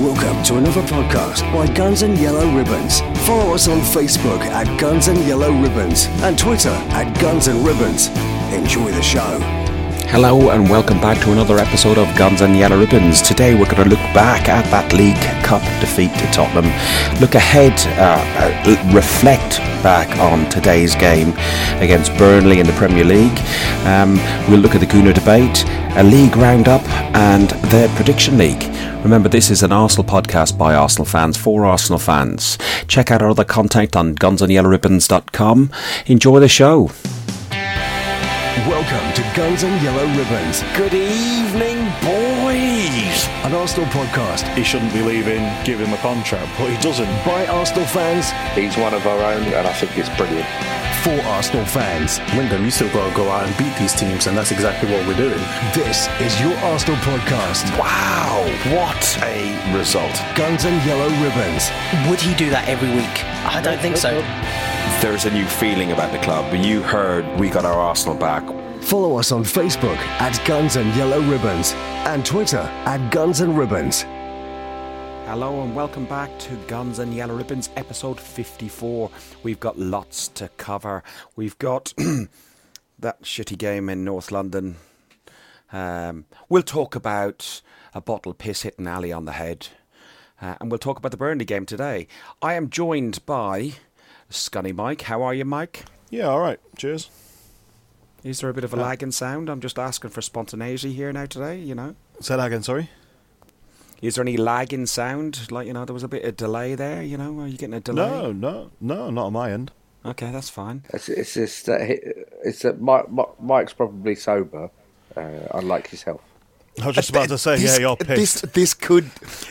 Welcome to another podcast by Guns and Yellow Ribbons. Follow us on Facebook at Guns and Yellow Ribbons and Twitter at Guns and Ribbons. Enjoy the show. Hello and welcome back to another episode of Guns and Yellow Ribbons. Today we're going to look back at that League Cup defeat to Tottenham, look ahead, uh, uh, reflect back on today's game against Burnley in the Premier League. Um, we'll look at the Gooner debate, a league roundup, and the prediction league. Remember, this is an Arsenal podcast by Arsenal fans for Arsenal fans. Check out our other content on gunsandyellowribbons.com. Enjoy the show. Welcome to Guns and Yellow Ribbons. Good evening, boys. An Arsenal podcast he shouldn't be leaving, give him a contract, but he doesn't. by Arsenal fans He's one of our own, and I think it's brilliant. for Arsenal fans. Wyndham, you still got to go out and beat these teams, and that's exactly what we're doing. This is your Arsenal podcast. Wow, what a result. Guns and Yellow Ribbons. Would he do that every week? I don't think so. There's a new feeling about the club. You heard we got our Arsenal back. Follow us on Facebook at Guns and Yellow Ribbons and Twitter at Guns and Ribbons. Hello and welcome back to Guns and Yellow Ribbons, episode 54. We've got lots to cover. We've got that shitty game in North London. Um, we'll talk about a bottle piss hitting Alli on the head. Uh, and we'll talk about the Burnley game today. I am joined by Scunny Mike. How are you, Mike? Yeah, all right. Cheers. Is there a bit of a lag in sound? I'm just asking for spontaneity here now today, you know. Say that again. Sorry. Is there any lag in sound? Like, you know, there was a bit of delay there, you know? Are you getting a delay? No, no, no, not on my end. Okay, that's fine. It's, it's just that he- it's that Mike, Mike- Mike's probably sober, uh, unlike yourself. I was just about to say, yeah, you're This, this could,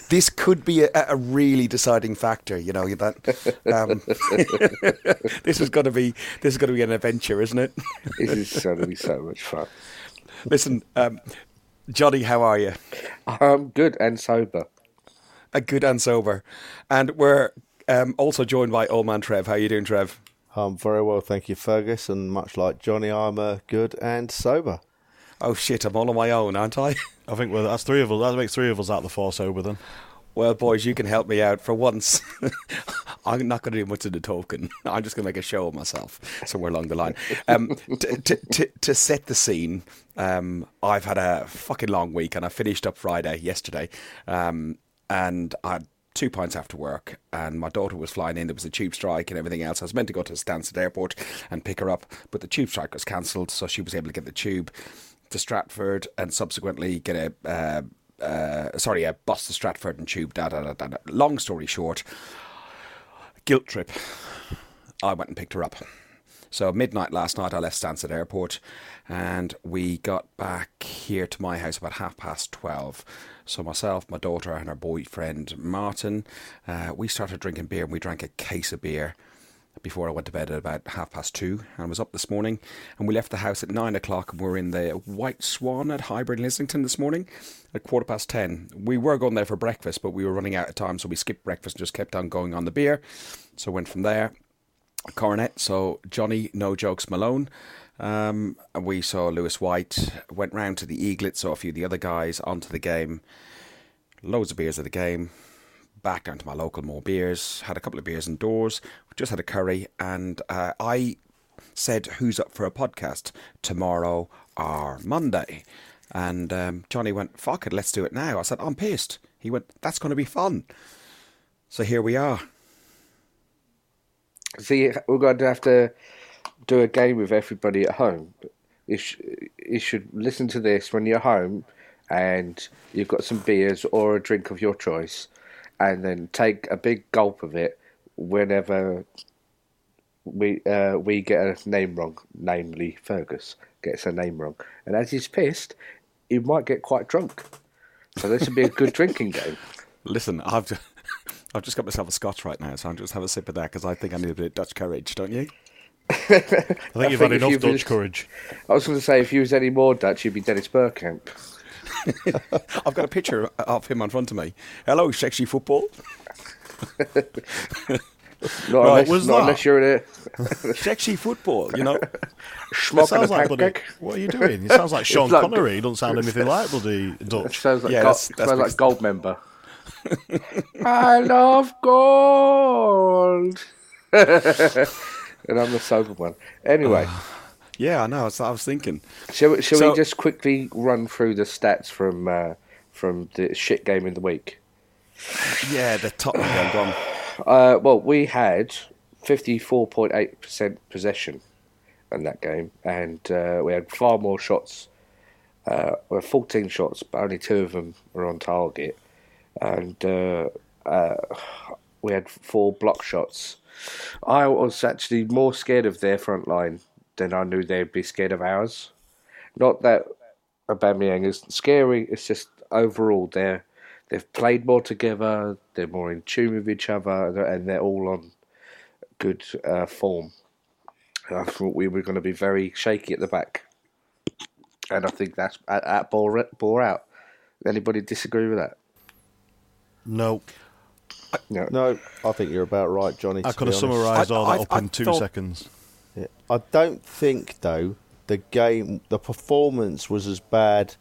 this could be a, a really deciding factor. You know that. Um, this is going to be, this is going to be an adventure, isn't it? This is going to be so much fun. Listen, um, Johnny, how are you? I'm good and sober. A good and sober, and we're um, also joined by old man Trev. How are you doing, Trev? I'm very well, thank you, Fergus. And much like Johnny, I'm uh, good and sober. Oh shit, I'm all on my own, aren't I? I think that's three of us. That makes three of us out of the four sober then. Well, boys, you can help me out for once. I'm not going to do much of the talking. I'm just going to make a show of myself somewhere along the line. Um, to, to, to, to set the scene, um, I've had a fucking long week and I finished up Friday, yesterday. Um, and I had two pints after work and my daughter was flying in. There was a tube strike and everything else. I was meant to go to Stansted Airport and pick her up, but the tube strike was cancelled, so she was able to get the tube to Stratford and subsequently get a uh, uh, sorry a bus to Stratford and tube. Da, da, da, da, da. Long story short, guilt trip. I went and picked her up. So midnight last night, I left Stansted Airport, and we got back here to my house about half past twelve. So myself, my daughter, and her boyfriend Martin, uh, we started drinking beer, and we drank a case of beer before I went to bed at about half past two. And was up this morning, and we left the house at nine o'clock, and we were in the White Swan at Highbury in Islington this morning at quarter past ten. We were going there for breakfast, but we were running out of time, so we skipped breakfast and just kept on going on the beer. So went from there. Coronet, so Johnny No Jokes Malone. Um, and we saw Lewis White, went round to the Eaglet, saw a few of the other guys onto the game. Loads of beers at the game. Back down to my local more beers. Had a couple of beers indoors. Just had a curry, and uh, I said, "Who's up for a podcast tomorrow or Monday?" And um, Johnny went, "Fuck it, let's do it now." I said, "I'm pissed." He went, "That's going to be fun." So here we are. See, we're going to have to do a game with everybody at home. You, sh- you should listen to this when you're home and you've got some beers or a drink of your choice, and then take a big gulp of it whenever we uh, we get a name wrong, namely Fergus gets a name wrong, and as he's pissed, he might get quite drunk. So this would be a good drinking game. Listen, I've just, I've just got myself a scotch right now, so I'll just have a sip of that because I think I need a bit of Dutch courage, don't you? I think you've think had enough you've Dutch used- courage. I was going to say, if you was any more Dutch, you'd be Dennis Bergkamp. I've got a picture of him in front of me. Hello, sexy football. Not, Right, unless, was not that? unless you're in a Sexy football, you know. Schmuck sounds like, buddy, pancake. what are you doing? It sounds like Sean like- Connery. He doesn't sound anything like bloody Dutch. Sounds like, Yeah, gold, that's- that's smells like because- Goldmember. I love gold. and I'm the sober one. Anyway, ah. Yeah, I know. that's what I was thinking. shall, we, shall So- we just quickly run through the stats from uh, from the shit game in the week? Yeah, the top one. gone. Uh, well, we had 54.8% possession in that game, and uh, we had far more shots. Uh, we had 14 shots, but only two of them were on target. And uh, uh, we had four block shots. I was actually more scared of their front line than I knew they'd be scared of ours. Not that Aubameyang is scary, it's just overall they're they've played more together, they're more in tune with each other, and they're all on good uh, form. And I thought we were going to be very shaky at the back, and I think that's at, that bore, bore out. Anybody disagree with that? No, No. No, I think you're about right, Johnny. I could have honest. summarised I- all that I- up I in two thought- seconds. Yeah. I don't think though the game, the performance was as bad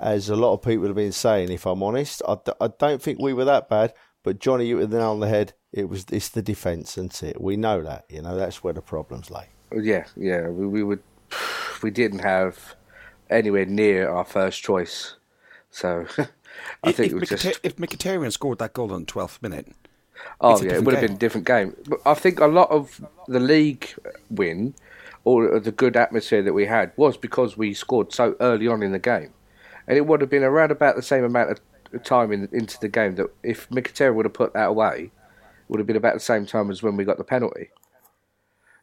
as a lot of people have been saying. If I'm honest, I, d- I don't think we were that bad. But Johnny, you hit the nail on the head. It was it's the defence, isn't it? We know that. You know that's where the problems lay. Yeah, yeah. We, we would. We didn't have anywhere near our first choice, so I If- think if, it was Mkhitar- just. if Mkhitaryan scored that goal in the 12th minute, Oh yeah, it would have been a different game. But I think a lot of the league win, or the good atmosphere that we had, was because we scored so early on in the game, and it would have been around about the same amount of time in, into the game that if Mkhitaryan would have put that away, it would have been about the same time as when we got the penalty.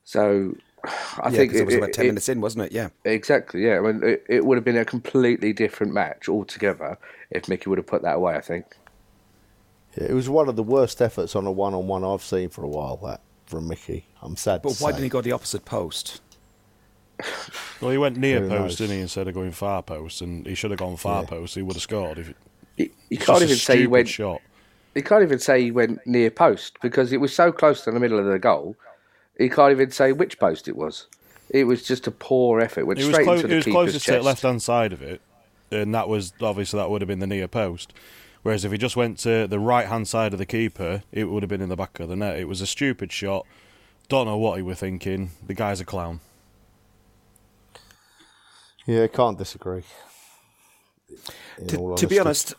So, I yeah, think 'cause it was about 10 it- minutes in, wasn't it? Yeah. Exactly, yeah. I mean, it, it would have been a completely different match altogether if Mickey would have put that away. I think. Yeah, it was one of the worst efforts on a one-on-one I've seen for a while. That from Mickey. I'm sad But to why say. didn't he go the opposite post? Well, he went near Who post, knows? didn't he, instead of going far post, and he should have gone far Yeah. post. He would have scored. If it, You, you can't even say he went. shot. You can't even say he went near post because it was so close to the middle of the goal. He can't even say which post it was. It was just a poor effort. Went It was, straight clo- into it the was keeper's closest to the left hand side of it, and that was obviously that would have been the near post. Whereas if he just went to the right hand side of the keeper, it would have been in the back of the net. It was a stupid shot. Don't know what he were thinking. The guy's a clown. Yeah, can't disagree. To, to be honest,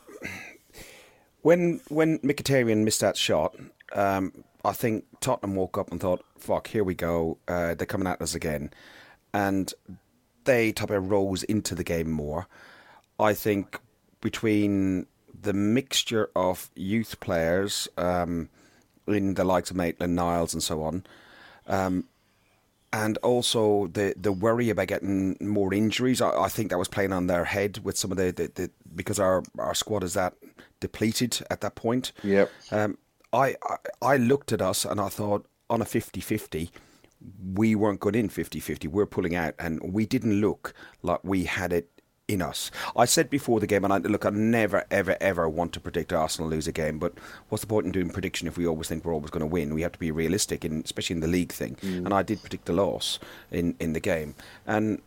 when when Mkhitaryan missed that shot, um, I think Tottenham woke up and thought, "Fuck, here we go. Uh, they're coming at us again," and they type of rose into the game more. I think between the mixture of youth players um, in the likes of Maitland Niles and so on, um, and also the the worry about getting more injuries. I, I think that was playing on their head with some of the, the, the because our our squad is that depleted at that point. Yep. Um, I, I I looked at us and I thought on a 50-50, we weren't good in 50-50. We're pulling out, and we didn't look like we had it in us. I said before the game, and I look, I never, ever, ever want to predict Arsenal lose a game. But what's the point in doing prediction if we always think we're always going to win? We have to be realistic, in, especially in the league thing. Mm. And I did predict the loss in in the game, and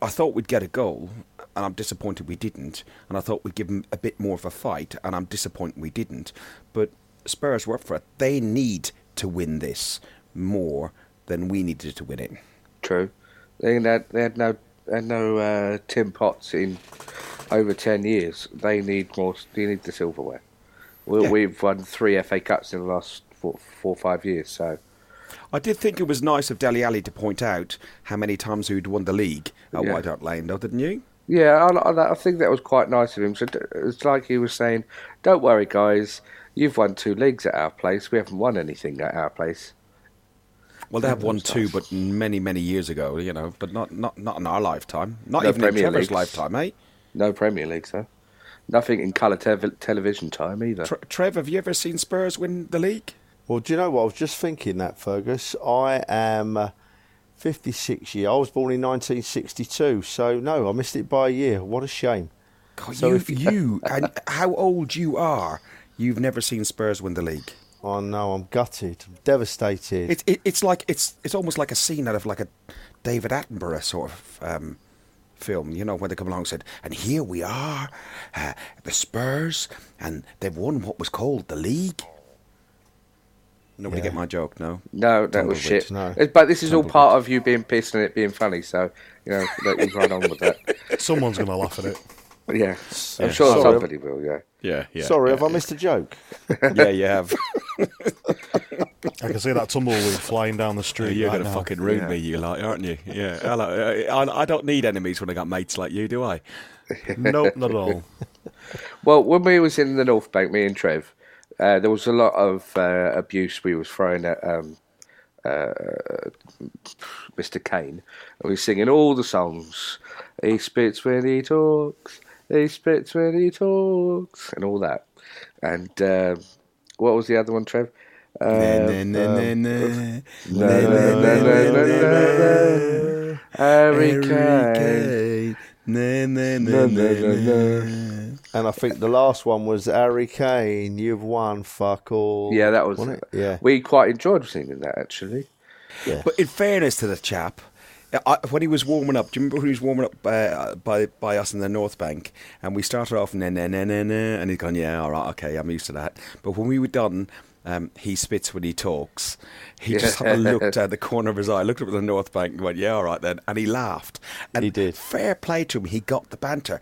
I thought we'd get a goal, and I'm disappointed we didn't. And I thought we'd give them a bit more of a fight, and I'm disappointed we didn't. But Spurs were up for it. They need to win this more than we needed to win it. True. They had, they had no they had no uh, Tim Potts in over ten years. They need more. They need the silverware. We, Yeah. We've won three FA Cups in the last four, four or five years. So I did think it was nice of Dele Alli to point out how many times we'd won the league at Yeah. White Hart Lane, though, didn't you? yeah, I, I, I think that was quite nice of him. So it's like he was saying, "Don't worry, guys. You've won two leagues at our place. We haven't won anything at our place." Well, they have won was two, but many, many years ago, you know, but not not not in our lifetime. Not No even in Premier Trevor's Leagues. lifetime, eh? No Premier League, sir. Nothing in colour tev- television time either. Tre- Trev, have you ever seen Spurs win the league? Well, do you know what? I was just thinking that, Fergus. I am uh, 56 years. I was born in 1962, so no, I missed it by a year. What a shame. God, So you, if- you and how old you are, you've never seen Spurs win the league. I know. I'm gutted. I'm devastated. It's it, it's like it's it's almost like a scene out of like a David Attenborough sort of um, film, you know, when they come along and said, and here we are, uh, the Spurs, and they've won what was called the league. Nobody Yeah. get my joke, no? No, that was shit. no. But this is all part of you being pissed and it being funny, so you know let you run on with that. Someone's going to laugh at it. But yeah, I'm sure Sorry. somebody will. Yeah. Yeah, yeah. Sorry, have I missed a joke? yeah, you have. I can see that tumbleweed flying down the street. You're right going to fucking ruin Yeah. me, you like, aren't you? Yeah. Hello. I, I don't need enemies when I got mates like you, do I? Nope, not at all. Well, when we was in the North Bank, me and Trev, uh, there was a lot of uh, abuse we was throwing at um, uh, Mr. Kane. And we were singing all the songs. He spits when he talks. He spits when he talks, and all that. And uh, what was the other one, Trev? Harry Kane. And I think the last one was Harry Kane. You've won, fuck all. Yeah, that was. Wasn't it? Yeah. We quite enjoyed singing that actually. But in fairness to the chap, I, when he was warming up, do you remember when he was warming up uh, by by us in the North Bank, and we started off na na na na na, and he's gone, yeah, all right, okay, I'm used to that. But when we were done, um, he spits when he talks. He just sort of looked out the corner of his eye, looked up at the North Bank, and went, yeah, all right then, and he laughed. And He did. Fair play to him, he got the banter.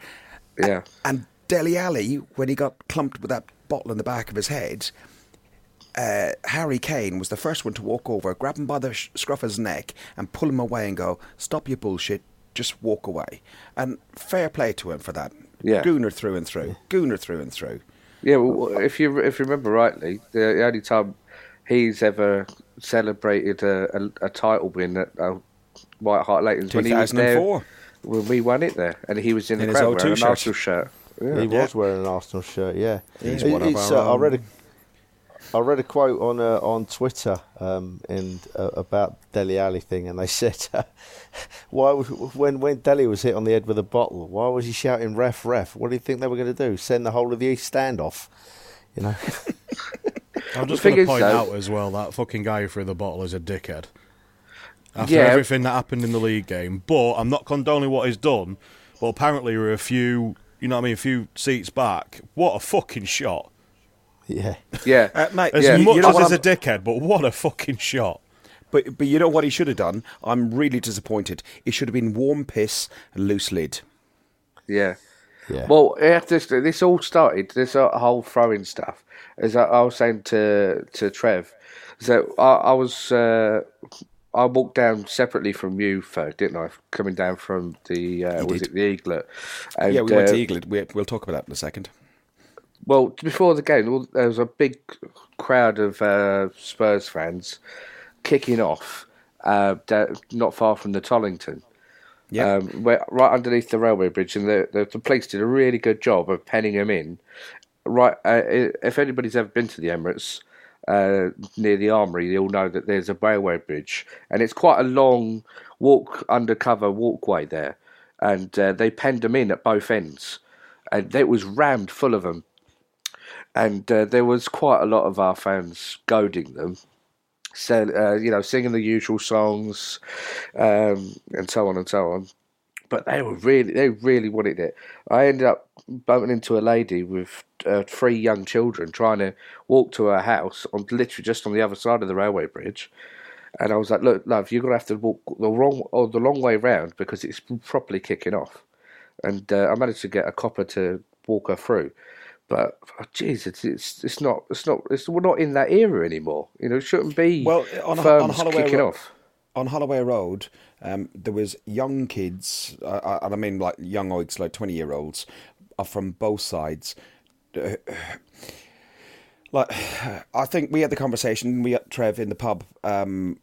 Yeah. And Dele Alli, when he got clumped with that bottle in the back of his head, uh, Harry Kane was the first one to walk over, grab him by the sh- scruff of his neck, and pull him away and go, "Stop your bullshit, just walk away." And fair play to him for that. Yeah. Gooner through and through, Gooner through and through. Yeah, well, if you if you remember rightly, the, the only time he's ever celebrated a, a, a title win at uh, White Hart Leighton's when he was there 2004. when we won it there, and he was in, In the crowd wearing an shirt. Arsenal shirt. Yeah. He was wearing an Arsenal shirt. Yeah, He's It- one of our uh, I own. read a, I read a quote on uh, on Twitter um, and uh, about Dele Alli thing, and they said, uh, "Why was, when when Dele was hit on the head with a bottle? Why was he shouting ref ref? What do you think they were going to do? Send the whole of the East stand off? You know? I'm just going to point though- out as well that fucking guy who threw the bottle is a dickhead. After Yeah. everything that happened in the league game, but I'm not condoning what he's done. But apparently, we're a few, you know what I mean, a few seats back. What a fucking shot! Yeah, Yeah, Uh, mate, As Yeah. much you know as what he's a I'm- dickhead, but what a fucking shot! but but you know what he should have done? I'm really disappointed. It should have been warm piss and loose lid. yeah. yeah. Well, this this all started. This uh, whole throwing stuff. As I, I was saying to to Trev, so I, I was uh, I walked down separately from you, Ferg, didn't I? Coming down from the uh, was did. it the Eaglet? And, yeah, we went uh, to Eaglet. We, we'll talk about that in a second. Well, before the game, there was a big crowd of uh, Spurs fans kicking off, uh, not far from the Tollington. Yeah. Um, right underneath the railway bridge, and the, the, the police did a really good job of penning them in. Right, uh, if anybody's ever been to the Emirates uh, near the Armory, you'll know that there's a railway bridge, and it's quite a long walk, undercover walkway there, and uh, they penned them in at both ends, and it was rammed full of them and uh, there was quite a lot of our fans goading them, so, uh, you know, singing the usual songs, um, and so on and so on. But they were really, they really wanted it. I ended up bumping into a lady with uh, three young children trying to walk to her house on literally just on the other side of the railway bridge. And I was like, "Look, love, you're gonna have to walk the wrong or the long way round because it's properly kicking off." And uh, I managed to get a copper to walk her through. But oh, jeez, it's, it's it's not it's not it's we're not in that era anymore. You know, it shouldn't be Well, on, firms on Holloway kicking Road, off. on Holloway Road, um, there was young kids, uh, and I mean like young oids, like twenty year olds, are from both sides. Uh, like, I think we had the conversation. We had Trev in the pub um,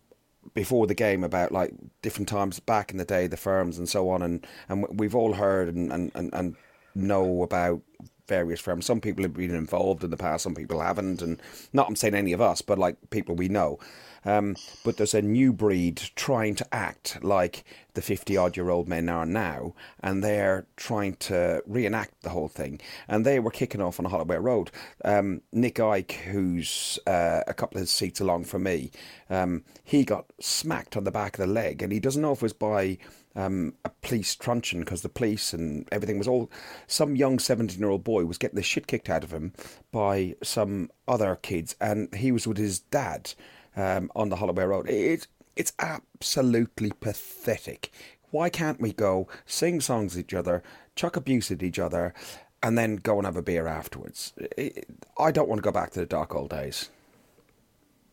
before the game about like different times back in the day, the firms and so on, and and we've all heard and and, and, and know about various firms. Some people have been involved in the past, some people haven't, and not I'm saying any of us, but like people we know. Um, but there's a new breed trying to act like the 50 odd year old men are now, and they're trying to reenact the whole thing. And they were kicking off on Holloway Road. Um, Nick Ike, who's uh, a couple of seats along from me, um, he got smacked on the back of the leg, and he doesn't know if it was by um, a police truncheon because the police and everything was all. Some young 17 year old boy was getting the shit kicked out of him by some other kids, and he was with his dad um, on the Holloway Road. It, it's absolutely pathetic. Why can't we go sing songs at each other, chuck abuse at each other, and then go and have a beer afterwards? It, I don't want to go back to the dark old days.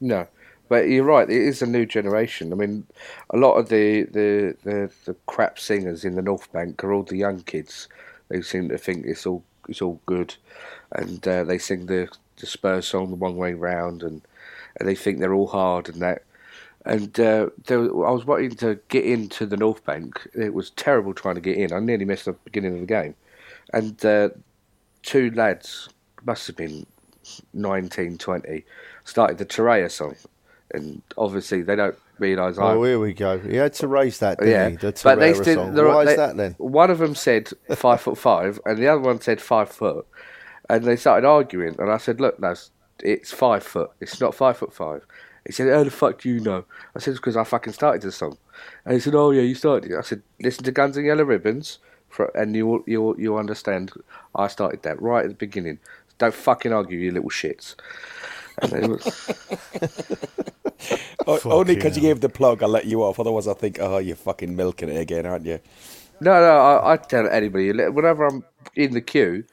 No, but you're right. It is a new generation. I mean, a lot of the the, the, the crap singers in the North Bank are all the young kids. They seem to think it's all it's all good, and uh, they sing the the Spurs song the one way round, and, and they think they're all hard and that. And uh, there, I was wanting to get into the North Bank. It was terrible trying to get in. I nearly missed the beginning of the game. And uh, two lads, must have been 19, 20, started the Torreira song. And obviously they don't realise I... Oh, here we go. He had to raise that, didn't Yeah, he? The but they still. Why they- is that then? One of them said five foot five, and the other one said five foot, and they started arguing. And I said, "Look, lads, it's five foot. It's not five foot five." He said, "How the fuck do you know?" I said, "Because I fucking started the song." And he said, "Oh yeah, you started it." I said, "Listen to Guns and Yellow Ribbons, for, and you you you understand. I started that right at the beginning. Don't fucking argue, you little shits." And they were, O- only because you gave the plug, I'll let you off. Otherwise, I think, oh, you're fucking milking it again, aren't you? No, no, I, I tell anybody whenever I'm in the queue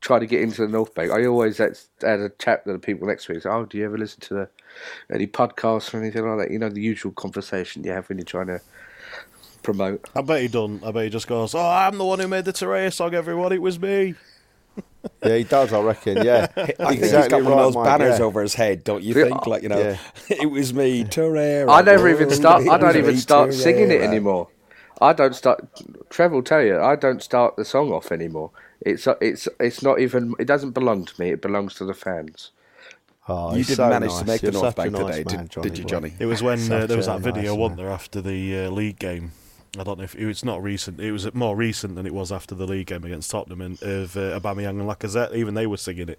trying to get into the North Bank, I always had, had a chat to the people next to me. Say, "Oh, do you ever listen to the, any podcasts or anything like that?" You know, the usual conversation you have when you're trying to promote. I bet he done. I bet he just goes, "Oh, I'm the one who made the Torreira song. Everyone, it was me." Yeah, he does, I reckon. Yeah. I think he's got one of those mate, banners yeah. over his head, don't you think? Like, you know, Yeah. it was me, Torreira. I never even start. I don't even me, start singing it anymore. I don't start. Trev will tell you, I don't start the song off anymore. It's it's it's not even. It doesn't belong to me. It belongs to the fans. Oh, You didn't so manage nice. to make You're the North Bank nice today, man, did, did you. Johnny? It was when uh, there was that video, nice wasn't there, after the uh, league game? I don't know if it was not recent. It was more recent than it was after the league game against Tottenham and of uh, Aubameyang and Lacazette. Even they were singing it.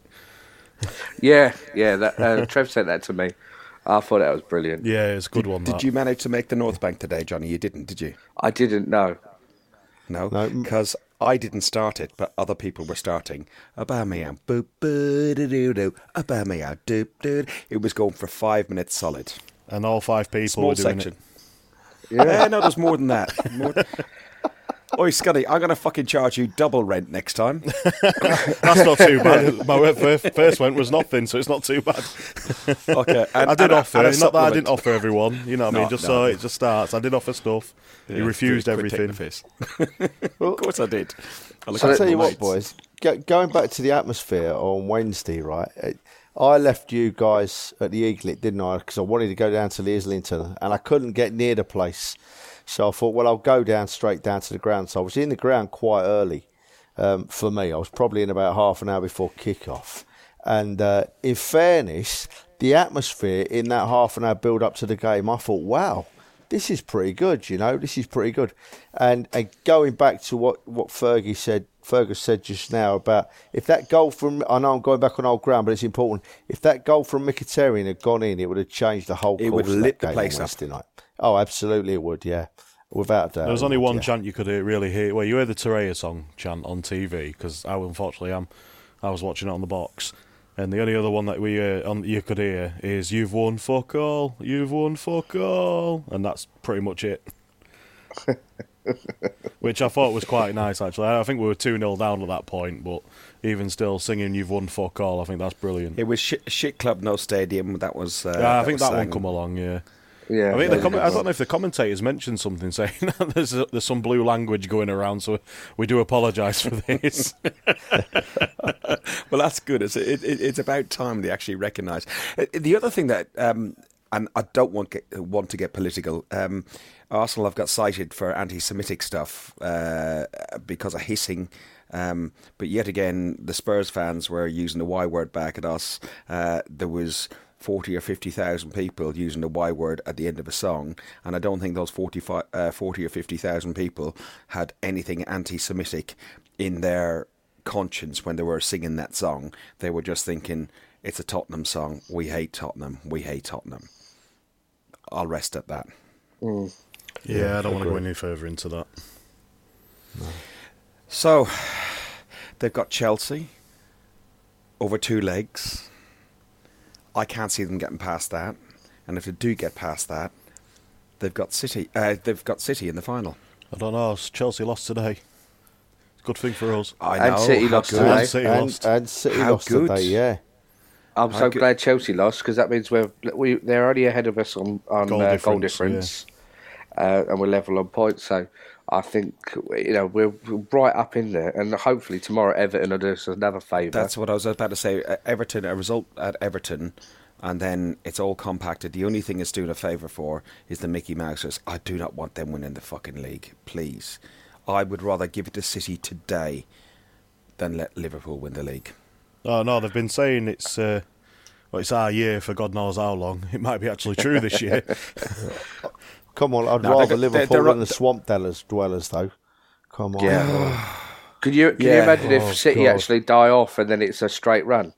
Yeah, yeah. That uh, Trev sent that to me. I thought that was brilliant. Yeah, it's a good one. Did that. you manage to make the North Bank today, Johnny? You didn't, did you? I didn't know. No, No. because I didn't start it, but other people were starting. Aubameyang, boop, boo, doo, doo, doo. Aubameyang, doop, doop. It was going for five minutes solid. And all five people Small were doing section. it. Yeah. No, there's more than that. More... Oi, Scotty, I'm going to fucking charge you double rent next time. That's not too bad. My first, first went was nothing, so it's not too bad. Okay, and, I did and offer. and a not that I didn't offer everyone. You know what I mean? Just no. so it just starts. I did offer stuff. he Yeah, refused quit everything. the piss. of course I did. I looked I'll at tell my you what, boys. Go, going back to the atmosphere on Wednesday, right? eh, I left you guys at the Eaglet, didn't I? Because I wanted to go down to Islington, and I couldn't get near the place. So I thought, well, I'll go down straight down to the ground. So I was in the ground quite early. Um, for me, I was probably in about half an hour before kick-off. And uh, in fairness, the atmosphere in that half an hour build up to the game, I thought, wow, this is pretty good, you know, this is pretty good. And and going back to what, what Fergie said, Fergus said just now about if that goal from, I know I'm going back on old ground, but it's important. If that goal from Mkhitaryan had gone in, it would have changed the whole It would have lit the game on place up. Wednesday night. Oh, absolutely it would, yeah. Without a doubt. There was only would, one yeah. chant you could really hear. Well, you heard the Torreira song chant on TV because I unfortunately am. I was watching it on the box, and the only other one that we uh, on you could hear is "You've won fuck all, you've won fuck all," and that's pretty much it. Which I thought was quite nice, actually. I think we were 2 0 down at that point, but even still singing You've Won Fuck All, I think that's brilliant. It was shit, shit club, no stadium. That was. Uh, yeah, I think was that one come along, yeah. Yeah. I mean, the com- I don't know if the commentators mentioned something saying that there's there's some blue language going around, so we do apologise for this. Well, that's good. It's it, it, it's about time they actually recognise. Uh, The other thing that, um, and I don't want get, want to get political. Um, Arsenal have got cited for anti-Semitic stuff uh, because of hissing. Um, but yet again, the Spurs fans were using the Y word back at us. Uh, there was. 40 or 50,000 people using the Y word at the end of a song, and I don't think those 45, uh, 40 or 50,000 people had anything anti Semitic in their conscience when they were singing that song. They were just thinking, it's a Tottenham song. We hate Tottenham. We hate Tottenham. I'll rest at that. Yeah, I don't want to go any further into that. So they've got Chelsea over two legs. I can't see them getting past that, and if they do get past that, they've got City. Uh, they've got City in the final. I don't know. Chelsea lost today. Good thing for us. I And know. City lost good. today. And City and, lost. and City How lost good. today, yeah. I'm How so good- glad Chelsea lost because that means we're we, they're only ahead of us on on Goal uh, goal difference, difference, uh, and we're level on points. So I think you know we're we're right up in there, and hopefully tomorrow Everton will do us another favour. That's what I was about to say. Everton, a result at Everton, and then it's all compacted. The only thing it's doing a favour for is the Mickey Mousers. I do not want them winning the fucking league, please. I would rather give it to City today than let Liverpool win the league. Oh no, they've been saying it's uh, well, it's our year for God knows how long. It might be actually true this year. Come on, I'd No, rather they're- Liverpool they're- than the Swamp Dwellers, dwellers, though. Come on. Yeah. Could you can you imagine if Oh, City God. actually die off and then it's a straight run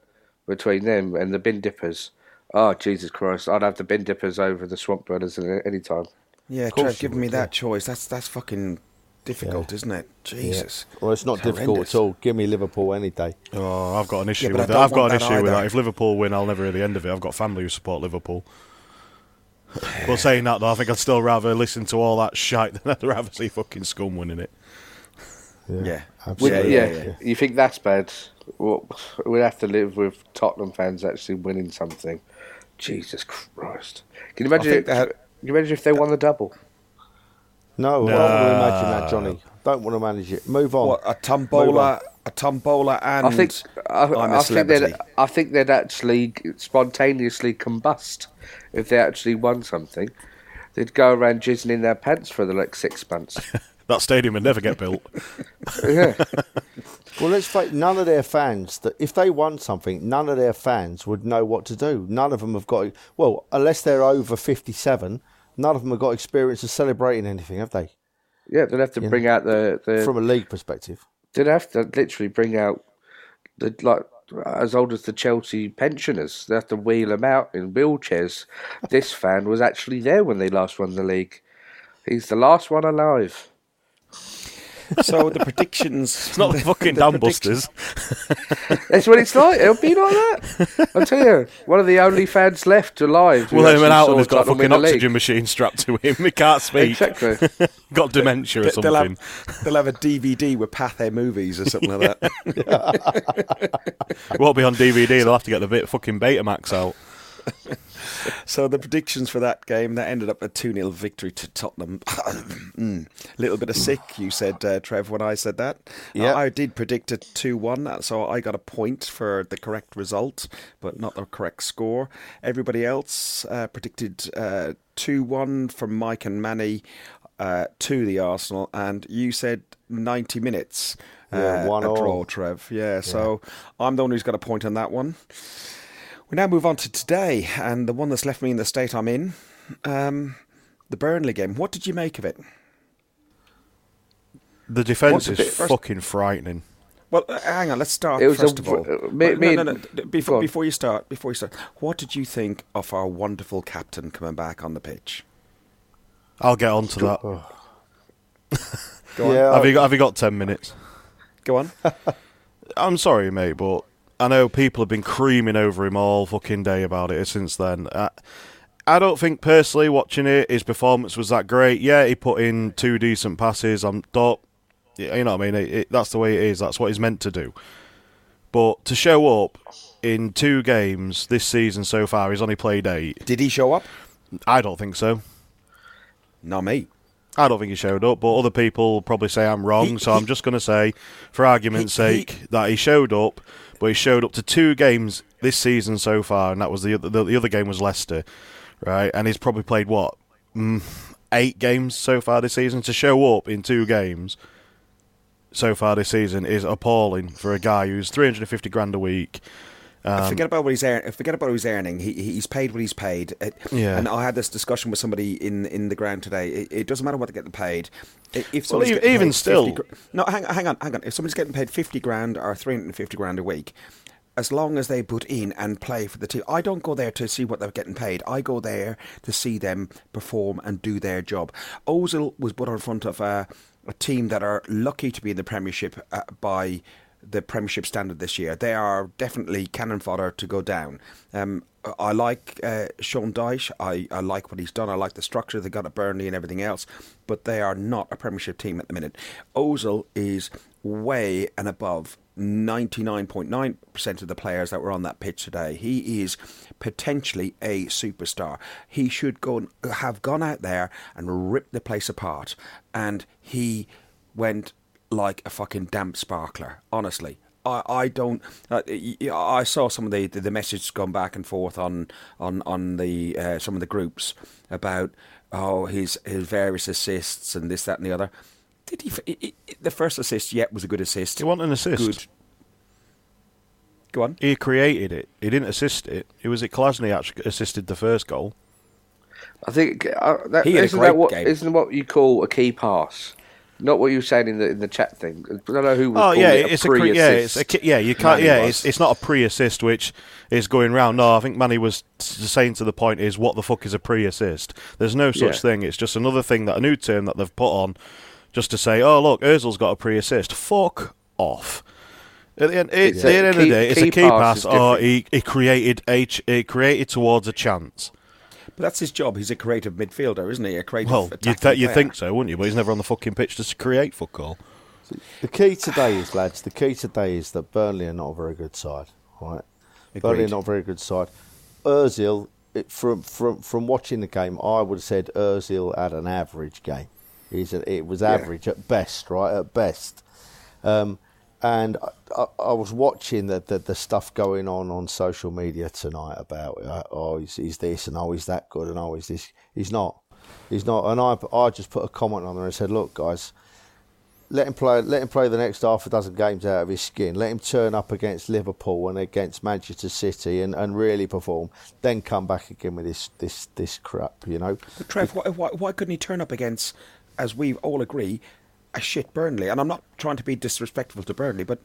between them and the bin dippers? Oh Jesus Christ! I'd have the bin dippers over the swamp dwellers at any time. Yeah, course Trev, giving me that choice. That's that's fucking difficult, Yeah. isn't it? Jesus. Well, it's not difficult horrendous. at all. Give me Liverpool any day. oh, I've got an issue but I with that. I've got an that issue with that. If Liverpool win, I'll never hear the end of it. I've got family who support Liverpool. But saying that though, I think I'd still rather listen to all that shite than I'd rather see fucking scum winning it. Yeah. Would- absolutely. yeah, yeah, yeah. you think that's bad? Well, we'd have to live with Tottenham fans actually winning something. Jesus Christ! Can you imagine? If, that- can you imagine if they won the double? No, I don't want to imagine that, Johnny. Don't want to manage it. Move on. What a Move tombola, a tombola, and I think I, I'm a I think they'd I think they'd actually spontaneously combust if they actually won something. They'd go around jizzing in their pants for the like six months. That stadium would never get built. yeah. Well, let's face none of their fans, that if they won something, none of their fans would know what to do. None of them have got, well, unless they're over 57, none of them have got experience of celebrating anything, have they? Yeah, they'd have to bring out the, the From a league perspective. they'd have to literally bring out the like as old as the Chelsea pensioners. They have to wheel them out in wheelchairs. this fan was actually there when they last won the league. He's the last one alive. So the predictions. It's not the fucking dam busters. That's what it's like. It'll be like that. I tell you, one of the only fans left alive. who Well, he actually went out saw and has got a fucking the league. oxygen machine strapped to him. He can't speak. Exactly. Got dementia or They'll something. have, they'll have a DVD with Pathé movies or something like that. Won't be on DVD. They'll have to get the bit fucking Betamax out. So the predictions for that game that ended up a two 0 victory to Tottenham. mm. Little bit of sick, you said, uh, Trev, when I said that. Yeah. Uh, I did predict a two one, so I got a point for the correct result, but not the correct score. Everybody else uh, predicted two one from Mike and Manny. Uh, to the Arsenal, and you said 90 minutes. Yeah, uh, one a draw, Trev. Yeah, so I'm the one who's got a point on that one. We now move on to today, and the one that's left me in the state I'm in, um, the Burnley game. What did you make of it? The defence is first- fucking frightening. Well, uh, hang on. Let's start It was first a- of all. uh, me- me no, no, no. Before, before you start, before you start, what did you think of our wonderful captain coming back on the pitch? I'll get on to that. Go on. yeah, Have you got, have you got 10 minutes? Go on. I'm sorry, mate, but I know people have been creaming over him all fucking day about it since then. I, I don't think personally watching it, his performance was that great. Yeah, he put in two decent passes. I'm don't, you know what I mean. It, it, that's the way it is. That's what he's meant to do. But to show up in two games this season so far, he's only played eight. Did he show up? I don't think so. Not me. I don't think he showed up, but other people probably say I'm wrong. He- so I'm just going to say, for argument's He- he- sake, that he showed up, but he showed up to two games this season so far, and that was the other, the, the other game was Leicester, right? And he's probably played what mm, eight games so far this season. To show up in two games so far this season is appalling for a guy who's 350 grand a week. Um, forget about what he's earning. Forget about what he's earning. He he's paid what he's paid. It- Yeah. And I had this discussion with somebody in in the ground today. It, it doesn't matter what they're getting paid. If Well, even paid still- 50 gr- no, hang, hang on, hang on. If somebody's getting paid fifty grand or three hundred and fifty grand a week, as long as they put in and play for the team. I don't go there to see what they're getting paid. I go there to see them perform and do their job. Ozil was put in front of a, a team that are lucky to be in the Premiership uh, by the Premiership standard this year. They are definitely cannon fodder to go down. Um, I like uh, Sean Dyche. I, I like what he's done. I like the structure they got at Burnley and everything else, but they are not a Premiership team at the minute. Ozil is way and above 99.9% of the players that were on that pitch today. He is potentially a superstar. He should go have gone out there and ripped the place apart, and he went like a fucking damp sparkler. Honestly, I, I don't. Uh, I saw some of the, the, the messages gone back and forth on on on the uh, some of the groups about oh his his various assists and this that and the other. Did he? It, it, the first assist yet was a good assist. He want an assist. Good. Go on. He created it. He didn't assist it. It was it Kolasinac actually assisted the first goal. I think uh, that, He had a isn't great that what game. isn't what you call a key pass. Not what you were saying in the in the chat thing. I don't know who was. Oh yeah, it it's a cre- yeah, it's a yeah. You can't Manny yeah, was. it's it's not a pre-assist which is going round. No, I think Manny was saying to the point is what the fuck is a pre-assist? There's no such Yeah. thing. It's just another thing that a new term that they've put on just to say, oh look, Özil's got a pre-assist. Fuck off. At the end, at It's the a end of the key- day, it's a key key pass pass. Oh, or he, he created a he created towards a chance. But that's his job. He's a creative midfielder, isn't he? A creative. Well, you th- you player. think so, wouldn't you? But he's never on the fucking pitch to create football. The key today is, lads, the key today is that Burnley are not a very good side, right? Burnley are not a very good side. Ozil, it, from from from watching the game, I would have said Ozil had an average game. He's a, it was average at best, right? At best. Um, and I, I, was watching the, the, the stuff going on on social media tonight about uh, oh he's, he's this and oh he's that good and oh he's this. He's not. He's not. And I I just put a comment on there and said, look guys, let him play. Let him play the next half a dozen games out of his skin. Let him turn up against Liverpool and against Manchester City and, and really perform. Then come back again with this this this crap. You know. But Trev, why, why, why couldn't he turn up against, as we all agree, a shit Burnley? And I'm not trying to be disrespectful to Burnley, but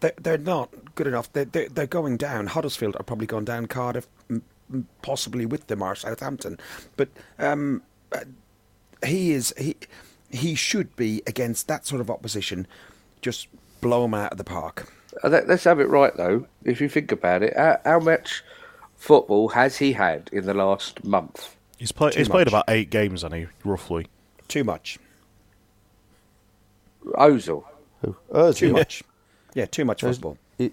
they're, they're not good enough. They're, they're, they're going down. Huddersfield are probably gone down. Cardiff, m- m- possibly with them, or Southampton. But um, uh, he is he he should be against that sort of opposition. Just blow him out of the park. Uh, let- Let's have it right though. If you think about it, how, how much football has he had in the last month? He's played. Too He's played about eight games, and he roughly. Too much. Ozil. Who? Ozil. Too much. Yeah, too much There's- football. He-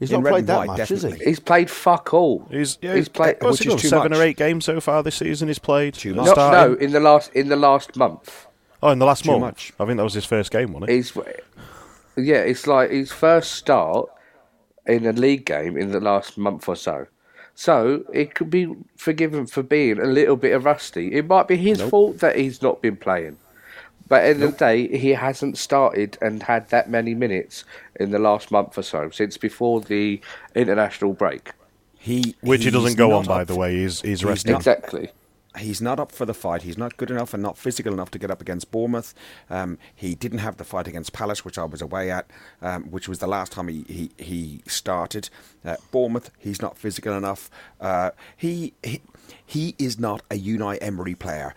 he's In not played that white, much, has definitely. he? He's played fuck all. He's yeah, he's played. What's which he is too Seven much. or eight games so far this season. He's played. Too No, much. Starting. no, in the last in the last month. Oh, in the last Too month. much. I think that was his first game, wasn't it? He's yeah, it's like his first start in a league game in the last month or so. So it could be forgiven for being a little bit of rusty. It might be his fault that he's not been playing. But at the end of the day, he hasn't started and had that many minutes in the last month or so since before the international break. He Which he doesn't go on, by the way. He's he's he's resting. not- Exactly. He's not up for the fight. He's not good enough and not physical enough to get up against Bournemouth. Um, he didn't have the fight against Palace, which I was away at, um, which was the last time he he, he started. Uh, Bournemouth, he's not physical enough. Uh, he, he he is not a Unai Emery player.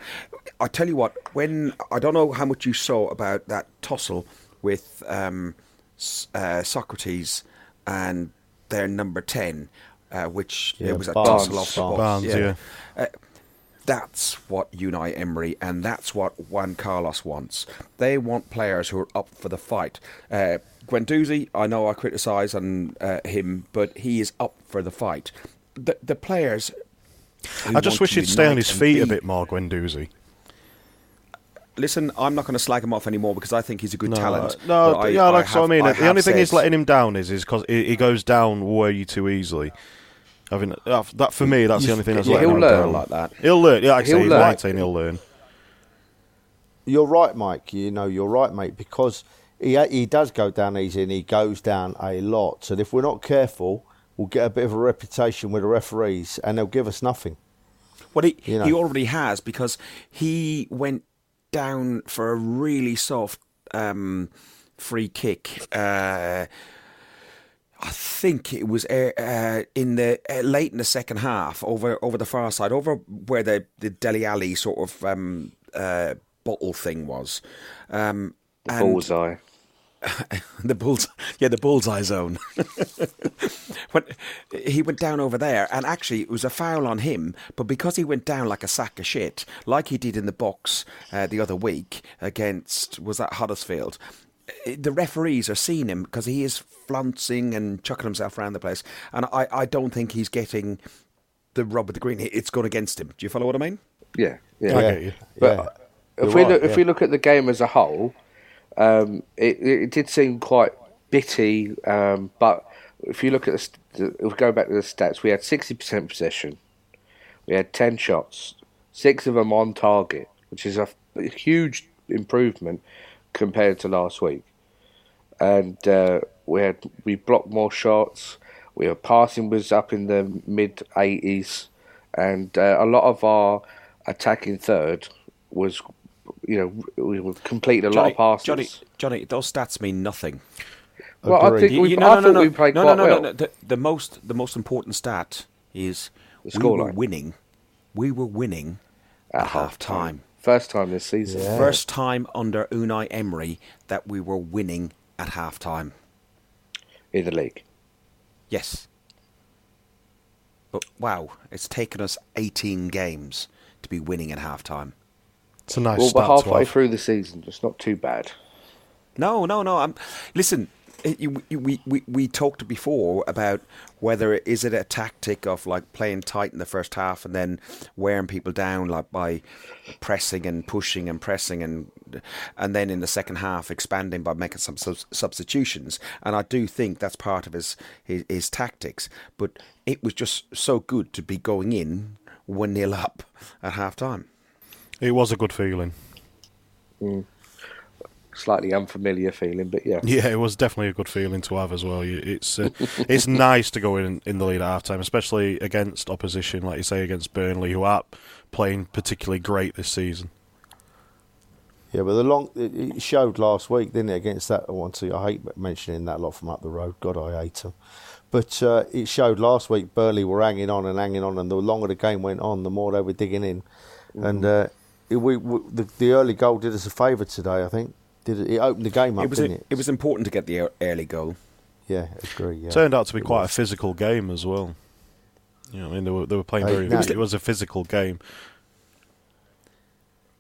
I tell you what, when I don't know how much you saw about that tussle with um, uh, Sokratis and their number ten. Uh, which Yeah, it was a Barnes. tussle off the ball. Barnes, yeah. Uh, that's what Unai Emery and that's what Juan Carlos wants. They want players who are up for the fight. Uh, Guendouzi, I know I criticise on uh, him, but he is up for the fight. The, the players. I just wish he'd stay on his feet a bit more, Guendouzi. Listen, I'm not going to slag him off anymore because I think he's a good No, talent. no, but I- yeah, I that's what I have- mean. the have only thing is said- letting him down is is because he, he goes down way too easily. I mean, that, that for me, that's the only thing that's Yeah, letting he'll him learn down. like that. He'll learn. Yeah, like He'll he's learn. 19. He'll learn. You're right, Mike. You know, you're right, mate, because he he does go down easy and he goes down a lot. And if we're not careful, we'll get a bit of a reputation with the referees and they'll give us nothing. Well, he, You know. he already has because he went down for a really soft um, free kick. Uh, I think it was uh, uh, in the uh, late in the second half, over over the far side, over where the the Dele Alli sort of um, uh, bottle thing was. Um, and- Bullseye. the bulls, yeah, the bullseye zone. when he went down over there, and actually it was a foul on him, but because he went down like a sack of shit, like he did in the box uh, the other week against was that Huddersfield. The referees are seeing him because he is flouncing and chucking himself around the place, and I, I don't think he's getting the rub of the green. It's gone against him. Do you follow what I mean? Yeah, yeah. I get you. But yeah. if You're we right, look, if we look at the game as a whole, um, it, it did seem quite bitty. Um, but if you look at the, st- if we go back to the stats, we had sixty percent possession. We had ten shots, six of them on target, which is a, a huge improvement compared to last week. And uh, we had we blocked more shots. We were passing was up in the mid eighties, and uh, a lot of our attacking third was, you know, we were completing a lot of passes. Johnny, Johnny, those stats mean nothing. well, I think we, You- I thought we played no, quite no, no, well. no, no. The, the most, the most important stat is The we were scoreline. winning. We were winning at, half time. First time this season. First time under Unai Emery that we were winning at half time. in the league. Yes. But wow, it's taken us 18 games to be winning at half time. It's a nice well, we're start to halfway through the season. It's not too bad. No, no, no. I'm listen. It- you- you- We, we we talked before about whether it- is it a tactic of like playing tight in the first half and then wearing people down like by pressing and pushing and pressing and and then in the second half expanding by making some subs- substitutions. And I do think that's part of his, his his tactics. But it was just so good to be going in one nil up at half time. It was a good feeling. Mm. Slightly unfamiliar feeling, but yeah. Yeah, it was definitely a good feeling to have as well. It's uh, it's nice to go in in the lead at half time, especially against opposition, like you say, against Burnley, who aren't playing particularly great this season. Yeah, but the long it it showed last week, didn't it? Against that one, too. I hate mentioning that lot from up the road. God, I hate them. But uh, it showed last week. Burnley were hanging on and hanging on, and the longer the game went on, the more they were digging in. And uh, it, we, we the, the early goal did us a favour today. I think did it, it opened the game up, It was didn't it? it was important to get the early goal. yeah, agree. Yeah, Turned out to be It quite was. a physical game as well. You know, I mean, they were they were playing Hey, very. now- it was a physical game.